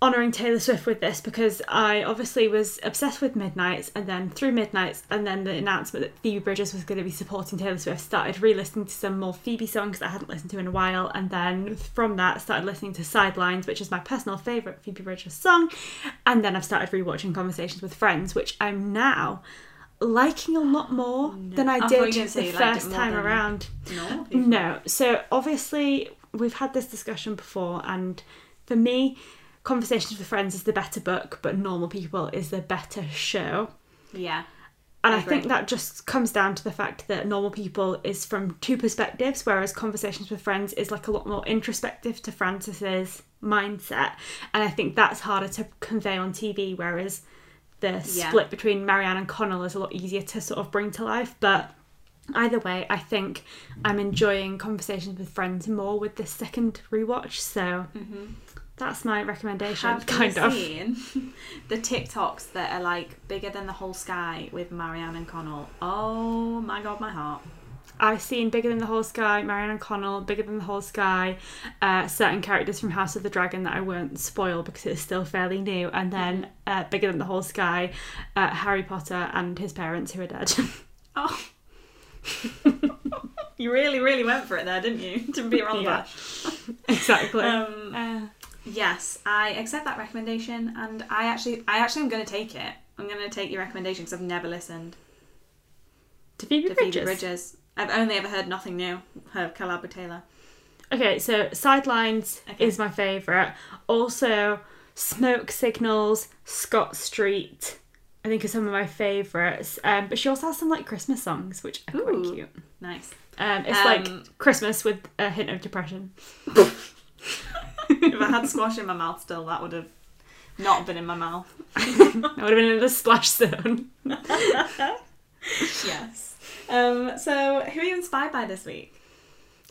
[SPEAKER 1] honouring Taylor Swift with this because I obviously was obsessed with Midnights, and then through Midnights, and then the announcement that Phoebe Bridgers was going to be supporting Taylor Swift, started re listening to some more Phoebe songs that I hadn't listened to in a while, and then from that, started listening to Sidelines, which is my personal favourite Phoebe Bridgers song, and then I've started rewatching Conversations with Friends, which I'm now liking a lot more than I
[SPEAKER 2] I
[SPEAKER 1] did
[SPEAKER 2] you were gonna say
[SPEAKER 1] the
[SPEAKER 2] you liked it
[SPEAKER 1] first time around.
[SPEAKER 2] No.
[SPEAKER 1] No. So obviously we've had this discussion before, and for me, Conversations with Friends is the better book, but Normal People is the better show.
[SPEAKER 2] Yeah.
[SPEAKER 1] And
[SPEAKER 2] I
[SPEAKER 1] I, think that just comes down to the fact that Normal People is from two perspectives, whereas Conversations with Friends is like a lot more introspective to Frances's mindset. And I think that's harder to convey on TV, whereas the
[SPEAKER 2] Yeah.
[SPEAKER 1] split between Marianne and Connell is a lot easier to sort of bring to life. But either way, I think I'm enjoying Conversations with Friends more with this second rewatch. So mm-hmm. That's my recommendation,
[SPEAKER 2] Have
[SPEAKER 1] kind
[SPEAKER 2] you
[SPEAKER 1] of.
[SPEAKER 2] seen the TikToks that are like bigger than the whole sky with Marianne and Connell? Oh my god, my heart.
[SPEAKER 1] I've seen Bigger Than the Whole Sky, Marianne and Connell, Bigger Than the Whole Sky, uh, certain characters from House of the Dragon that I won't spoil because it's still fairly new, and then uh, Bigger Than the Whole Sky, uh, Harry Potter and his parents who are dead.
[SPEAKER 2] Oh. you really, really went for it there, didn't you? To be on the
[SPEAKER 1] Yeah.
[SPEAKER 2] bash.
[SPEAKER 1] exactly.
[SPEAKER 2] Um,
[SPEAKER 1] uh,
[SPEAKER 2] Yes, I accept that recommendation, and I actually, I actually am going to take it. I'm going to take your recommendation because I've never listened
[SPEAKER 1] to Phoebe
[SPEAKER 2] to
[SPEAKER 1] Bridgers.
[SPEAKER 2] Phoebe Bridgers. I've only ever heard nothing new. Her collab with Taylor.
[SPEAKER 1] Okay, so Sidelines
[SPEAKER 2] Okay.
[SPEAKER 1] is my favourite. Also, Smoke Signals, Scott Street, I think are some of my favourites. Um, but she also has some like Christmas songs, which are quite cute.
[SPEAKER 2] Nice.
[SPEAKER 1] Um, it's
[SPEAKER 2] Um,
[SPEAKER 1] like Christmas with a hint of depression.
[SPEAKER 2] if I had squash in my mouth still, that would have not been in my mouth.
[SPEAKER 1] I would have been in the splash zone.
[SPEAKER 2] Yes. Um, so, who are you inspired by this week?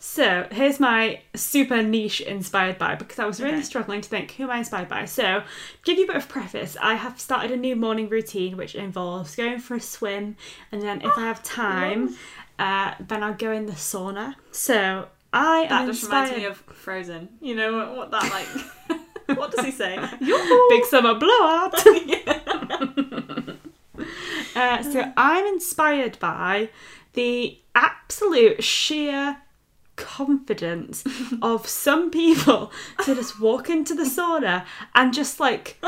[SPEAKER 1] So here's my super niche inspired by because I was really
[SPEAKER 2] Okay.
[SPEAKER 1] struggling to think who am I inspired by. So give you a bit of preface. I have started a new morning routine which involves going for a swim, and then if I have time, uh, then I'll go in the sauna. So I
[SPEAKER 2] That
[SPEAKER 1] am
[SPEAKER 2] just
[SPEAKER 1] inspired.
[SPEAKER 2] reminds me of Frozen. You know what, what that like? what does he say?
[SPEAKER 1] Big summer blowout. Uh, so I'm inspired by the absolute sheer confidence of some people to just walk into the sauna and just like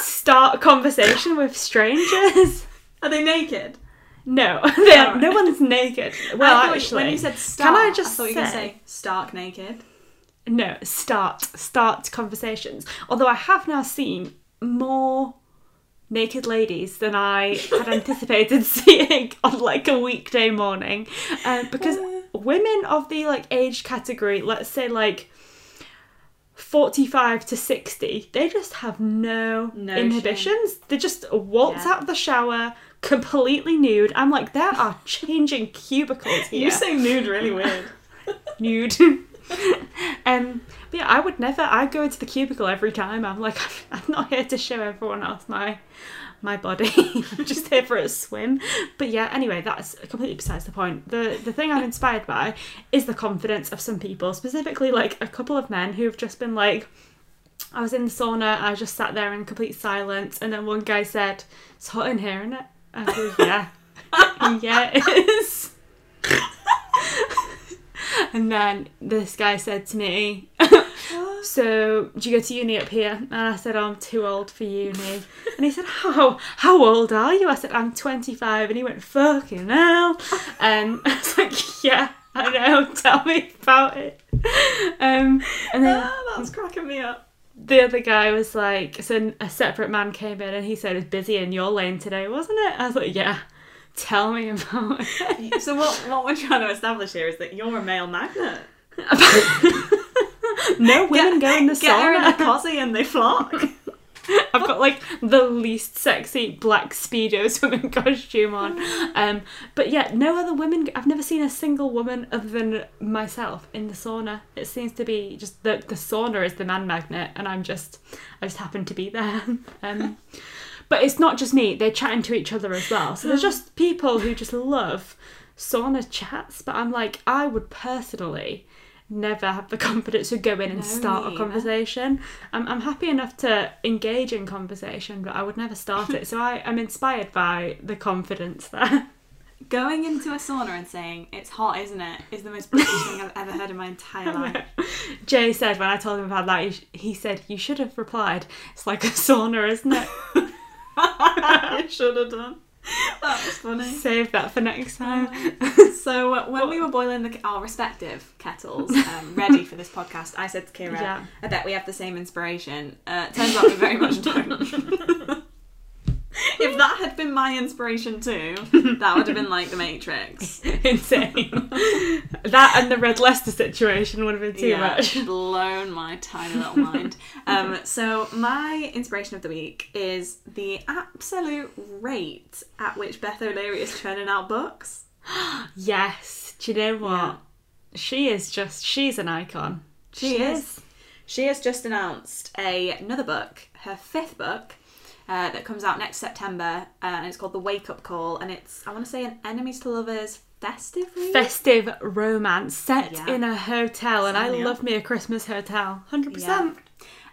[SPEAKER 1] start a conversation with strangers.
[SPEAKER 2] Are they naked?
[SPEAKER 1] No, they are, no one's naked. Well,
[SPEAKER 2] I thought
[SPEAKER 1] actually,
[SPEAKER 2] when you said stark,
[SPEAKER 1] can I just
[SPEAKER 2] thought you were
[SPEAKER 1] say-
[SPEAKER 2] say stark naked.
[SPEAKER 1] No, start start conversations. Although I have now seen more naked ladies than I had anticipated seeing on like a weekday morning, um, because women of the like age category, let's say like. 45 to 60 they just have no,
[SPEAKER 2] No
[SPEAKER 1] inhibitions they just waltz
[SPEAKER 2] Yeah.
[SPEAKER 1] out of the shower completely nude i'm like there are changing cubicles here
[SPEAKER 2] You say nude really weird.
[SPEAKER 1] nude. um, but yeah, I would never. I go into the cubicle every time. I'm like, I'm not here to show everyone else my my body. I'm just here for a swim. But yeah, anyway, that's completely besides the point. The the thing I'm inspired by is the confidence of some people, specifically like a couple of men who've just been like. I was in the sauna, I just sat there in complete silence, and then one guy said, It's hot in here, isn't it? Yeah. yeah, it is. and then this guy said to me, So, do you go to uni up here? And I said, oh, I'm too old for uni. And he said, How how old are you? I said, I'm 25. And he went, Fucking hell. And I was like, Yeah, I know, tell me about it. Um, and then
[SPEAKER 2] ah, that's cracking me up.
[SPEAKER 1] The other guy was like, so a separate man came in and he said, It's busy in your lane today, wasn't it? I was like, Yeah, tell me about it.
[SPEAKER 2] So what what we're trying to establish here is that you're a male magnet.
[SPEAKER 1] no women go in the
[SPEAKER 2] Get her in a cosy and they flock.
[SPEAKER 1] I've got like the least sexy black speedo swimming costume on. Um, but yeah, no other women. I've never seen a single woman other than myself in the sauna. It seems to be just the the sauna is the man magnet, and I'm just I just happen to be there. Um, but it's not just me; they're chatting to each other as well. So there's just people who just love sauna chats. But I'm like, I would personally never have the confidence to go in and
[SPEAKER 2] No,
[SPEAKER 1] start a conversation. I'm, I'm happy enough to engage in conversation, but I would never start it. So I, I'm inspired by the confidence there.
[SPEAKER 2] Going into a sauna and saying it's hot, isn't it? Is the most British thing I've ever heard in my entire life.
[SPEAKER 1] Jay said when I told him about that, he, he said, You should have replied, It's like a sauna, isn't it?
[SPEAKER 2] you should have done. That was funny.
[SPEAKER 1] Save that for next time.
[SPEAKER 2] So uh, when we were boiling the, our respective kettles, um, ready for this podcast, I said to Kira,
[SPEAKER 1] Yeah.
[SPEAKER 2] "I bet we have the same inspiration." Uh, turns out we very much don't. If that had been my inspiration too, that would have been like the Matrix.
[SPEAKER 1] Insane. that and the Red Leicester situation would have been too
[SPEAKER 2] yeah,
[SPEAKER 1] much.
[SPEAKER 2] blown my tiny little mind. Um, so my inspiration of the week is the absolute rate at which Beth O'Leary is churning out books.
[SPEAKER 1] Yes. Do you know what?
[SPEAKER 2] Yeah.
[SPEAKER 1] She is just, she's an icon.
[SPEAKER 2] She is. She has just announced a, another book, her fifth book, uh, that comes out next September, uh, and it's called The Wake Up Call, and it's I want to say an enemies to lovers festive read.
[SPEAKER 1] Festive romance set
[SPEAKER 2] Yeah.
[SPEAKER 1] in a hotel, and I love me a Christmas hotel. 100%.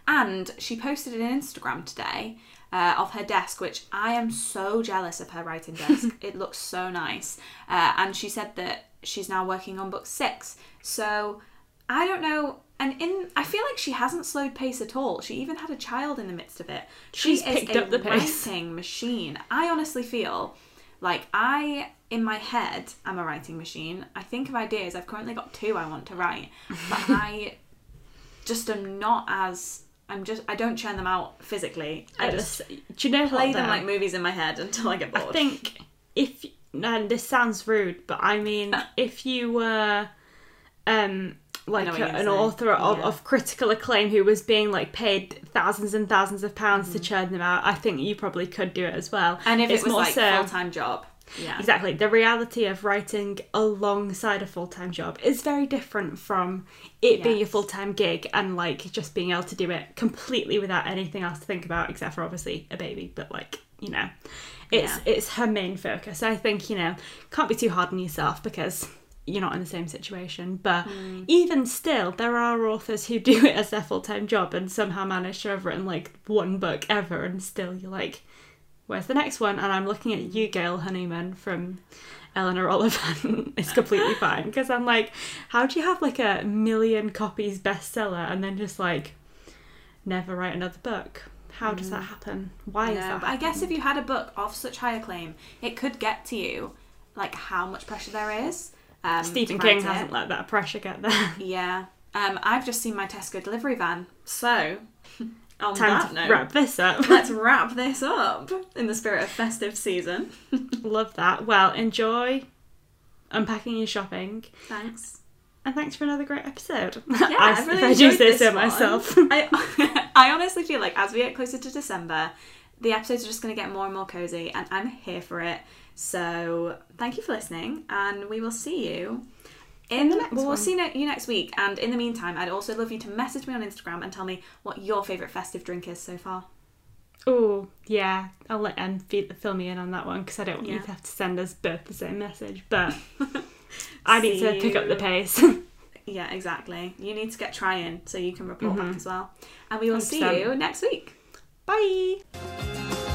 [SPEAKER 2] And she posted an Instagram today uh, of her desk, which I am so jealous of her writing desk. it looks so nice. Uh, and she said that she's now working on book six. So I don't know. And in, I feel like she hasn't slowed pace at all. She even had a child in the midst of it. She
[SPEAKER 1] She's
[SPEAKER 2] is
[SPEAKER 1] picked
[SPEAKER 2] a
[SPEAKER 1] up the pace.
[SPEAKER 2] writing machine. I honestly feel like I, in my head, am a writing machine. I think of ideas. I've currently got two I want to write, but I just am not as I'm just I don't churn them out physically. I
[SPEAKER 1] I
[SPEAKER 2] just
[SPEAKER 1] just, do you know
[SPEAKER 2] play
[SPEAKER 1] what,
[SPEAKER 2] them like movies in my head until I get bored.
[SPEAKER 1] I think if and this sounds rude, but I mean if you were um like a- an author of,
[SPEAKER 2] Yeah.
[SPEAKER 1] of critical acclaim who was being like paid thousands and thousands of pounds
[SPEAKER 2] Mm-hmm.
[SPEAKER 1] to churn them out, I think you probably could do it as well.
[SPEAKER 2] and if
[SPEAKER 1] it's
[SPEAKER 2] it was
[SPEAKER 1] more
[SPEAKER 2] like
[SPEAKER 1] so
[SPEAKER 2] full time job, yeah,
[SPEAKER 1] exactly the reality of writing alongside a full time job is very different from it being a full time gig and like just being able to do it completely without anything else to think about except for obviously a baby. But like you know, it's
[SPEAKER 2] Yeah.
[SPEAKER 1] it's her main focus. I think you know can't be too hard on yourself because you're not in the same situation. But
[SPEAKER 2] Mm.
[SPEAKER 1] even still, there are authors who do it as their full time job and somehow manage to have written like one book ever, and still you're like, where's the next one? And I'm looking at you, Gail Honeyman from Eleanor Oliphant. it's completely fine because I'm like, how do you have like a million copies bestseller and then just like never write another book? How does that happen? Why is that?
[SPEAKER 2] but I guess if you had a book of such high acclaim, it could get to you like how much pressure there is. Um,
[SPEAKER 1] Stephen King hasn't let that pressure get there.
[SPEAKER 2] Yeah. Um, I've just seen my Tesco delivery van. So, on
[SPEAKER 1] Time
[SPEAKER 2] that
[SPEAKER 1] to
[SPEAKER 2] note,
[SPEAKER 1] wrap this up.
[SPEAKER 2] let's wrap this up in the spirit of festive season.
[SPEAKER 1] Love that. Well, enjoy unpacking your shopping,
[SPEAKER 2] Thanks.
[SPEAKER 1] and thanks for another great episode.
[SPEAKER 2] Yeah,
[SPEAKER 1] I,
[SPEAKER 2] I really
[SPEAKER 1] if I do
[SPEAKER 2] enjoyed
[SPEAKER 1] say
[SPEAKER 2] this
[SPEAKER 1] so
[SPEAKER 2] one.
[SPEAKER 1] myself.
[SPEAKER 2] I, I honestly feel like as we get closer to December, the episodes are just going to get more and more cozy, and I'm here for it. So thank you for listening, and we will see you in the next. Well, we'll see you next week. And in the meantime, I'd also love you to message me on Instagram and tell me what your favourite festive drink is so far.
[SPEAKER 1] Oh, yeah. I'll let Em fill me in on that one because I don't want you to have to send us both the same message. But I need to pick up the pace.
[SPEAKER 2] Yeah, exactly. You need to get trying so you can report
[SPEAKER 1] Mhm.
[SPEAKER 2] back as well. And we will see
[SPEAKER 1] 100%.
[SPEAKER 2] you next week.
[SPEAKER 1] Bye.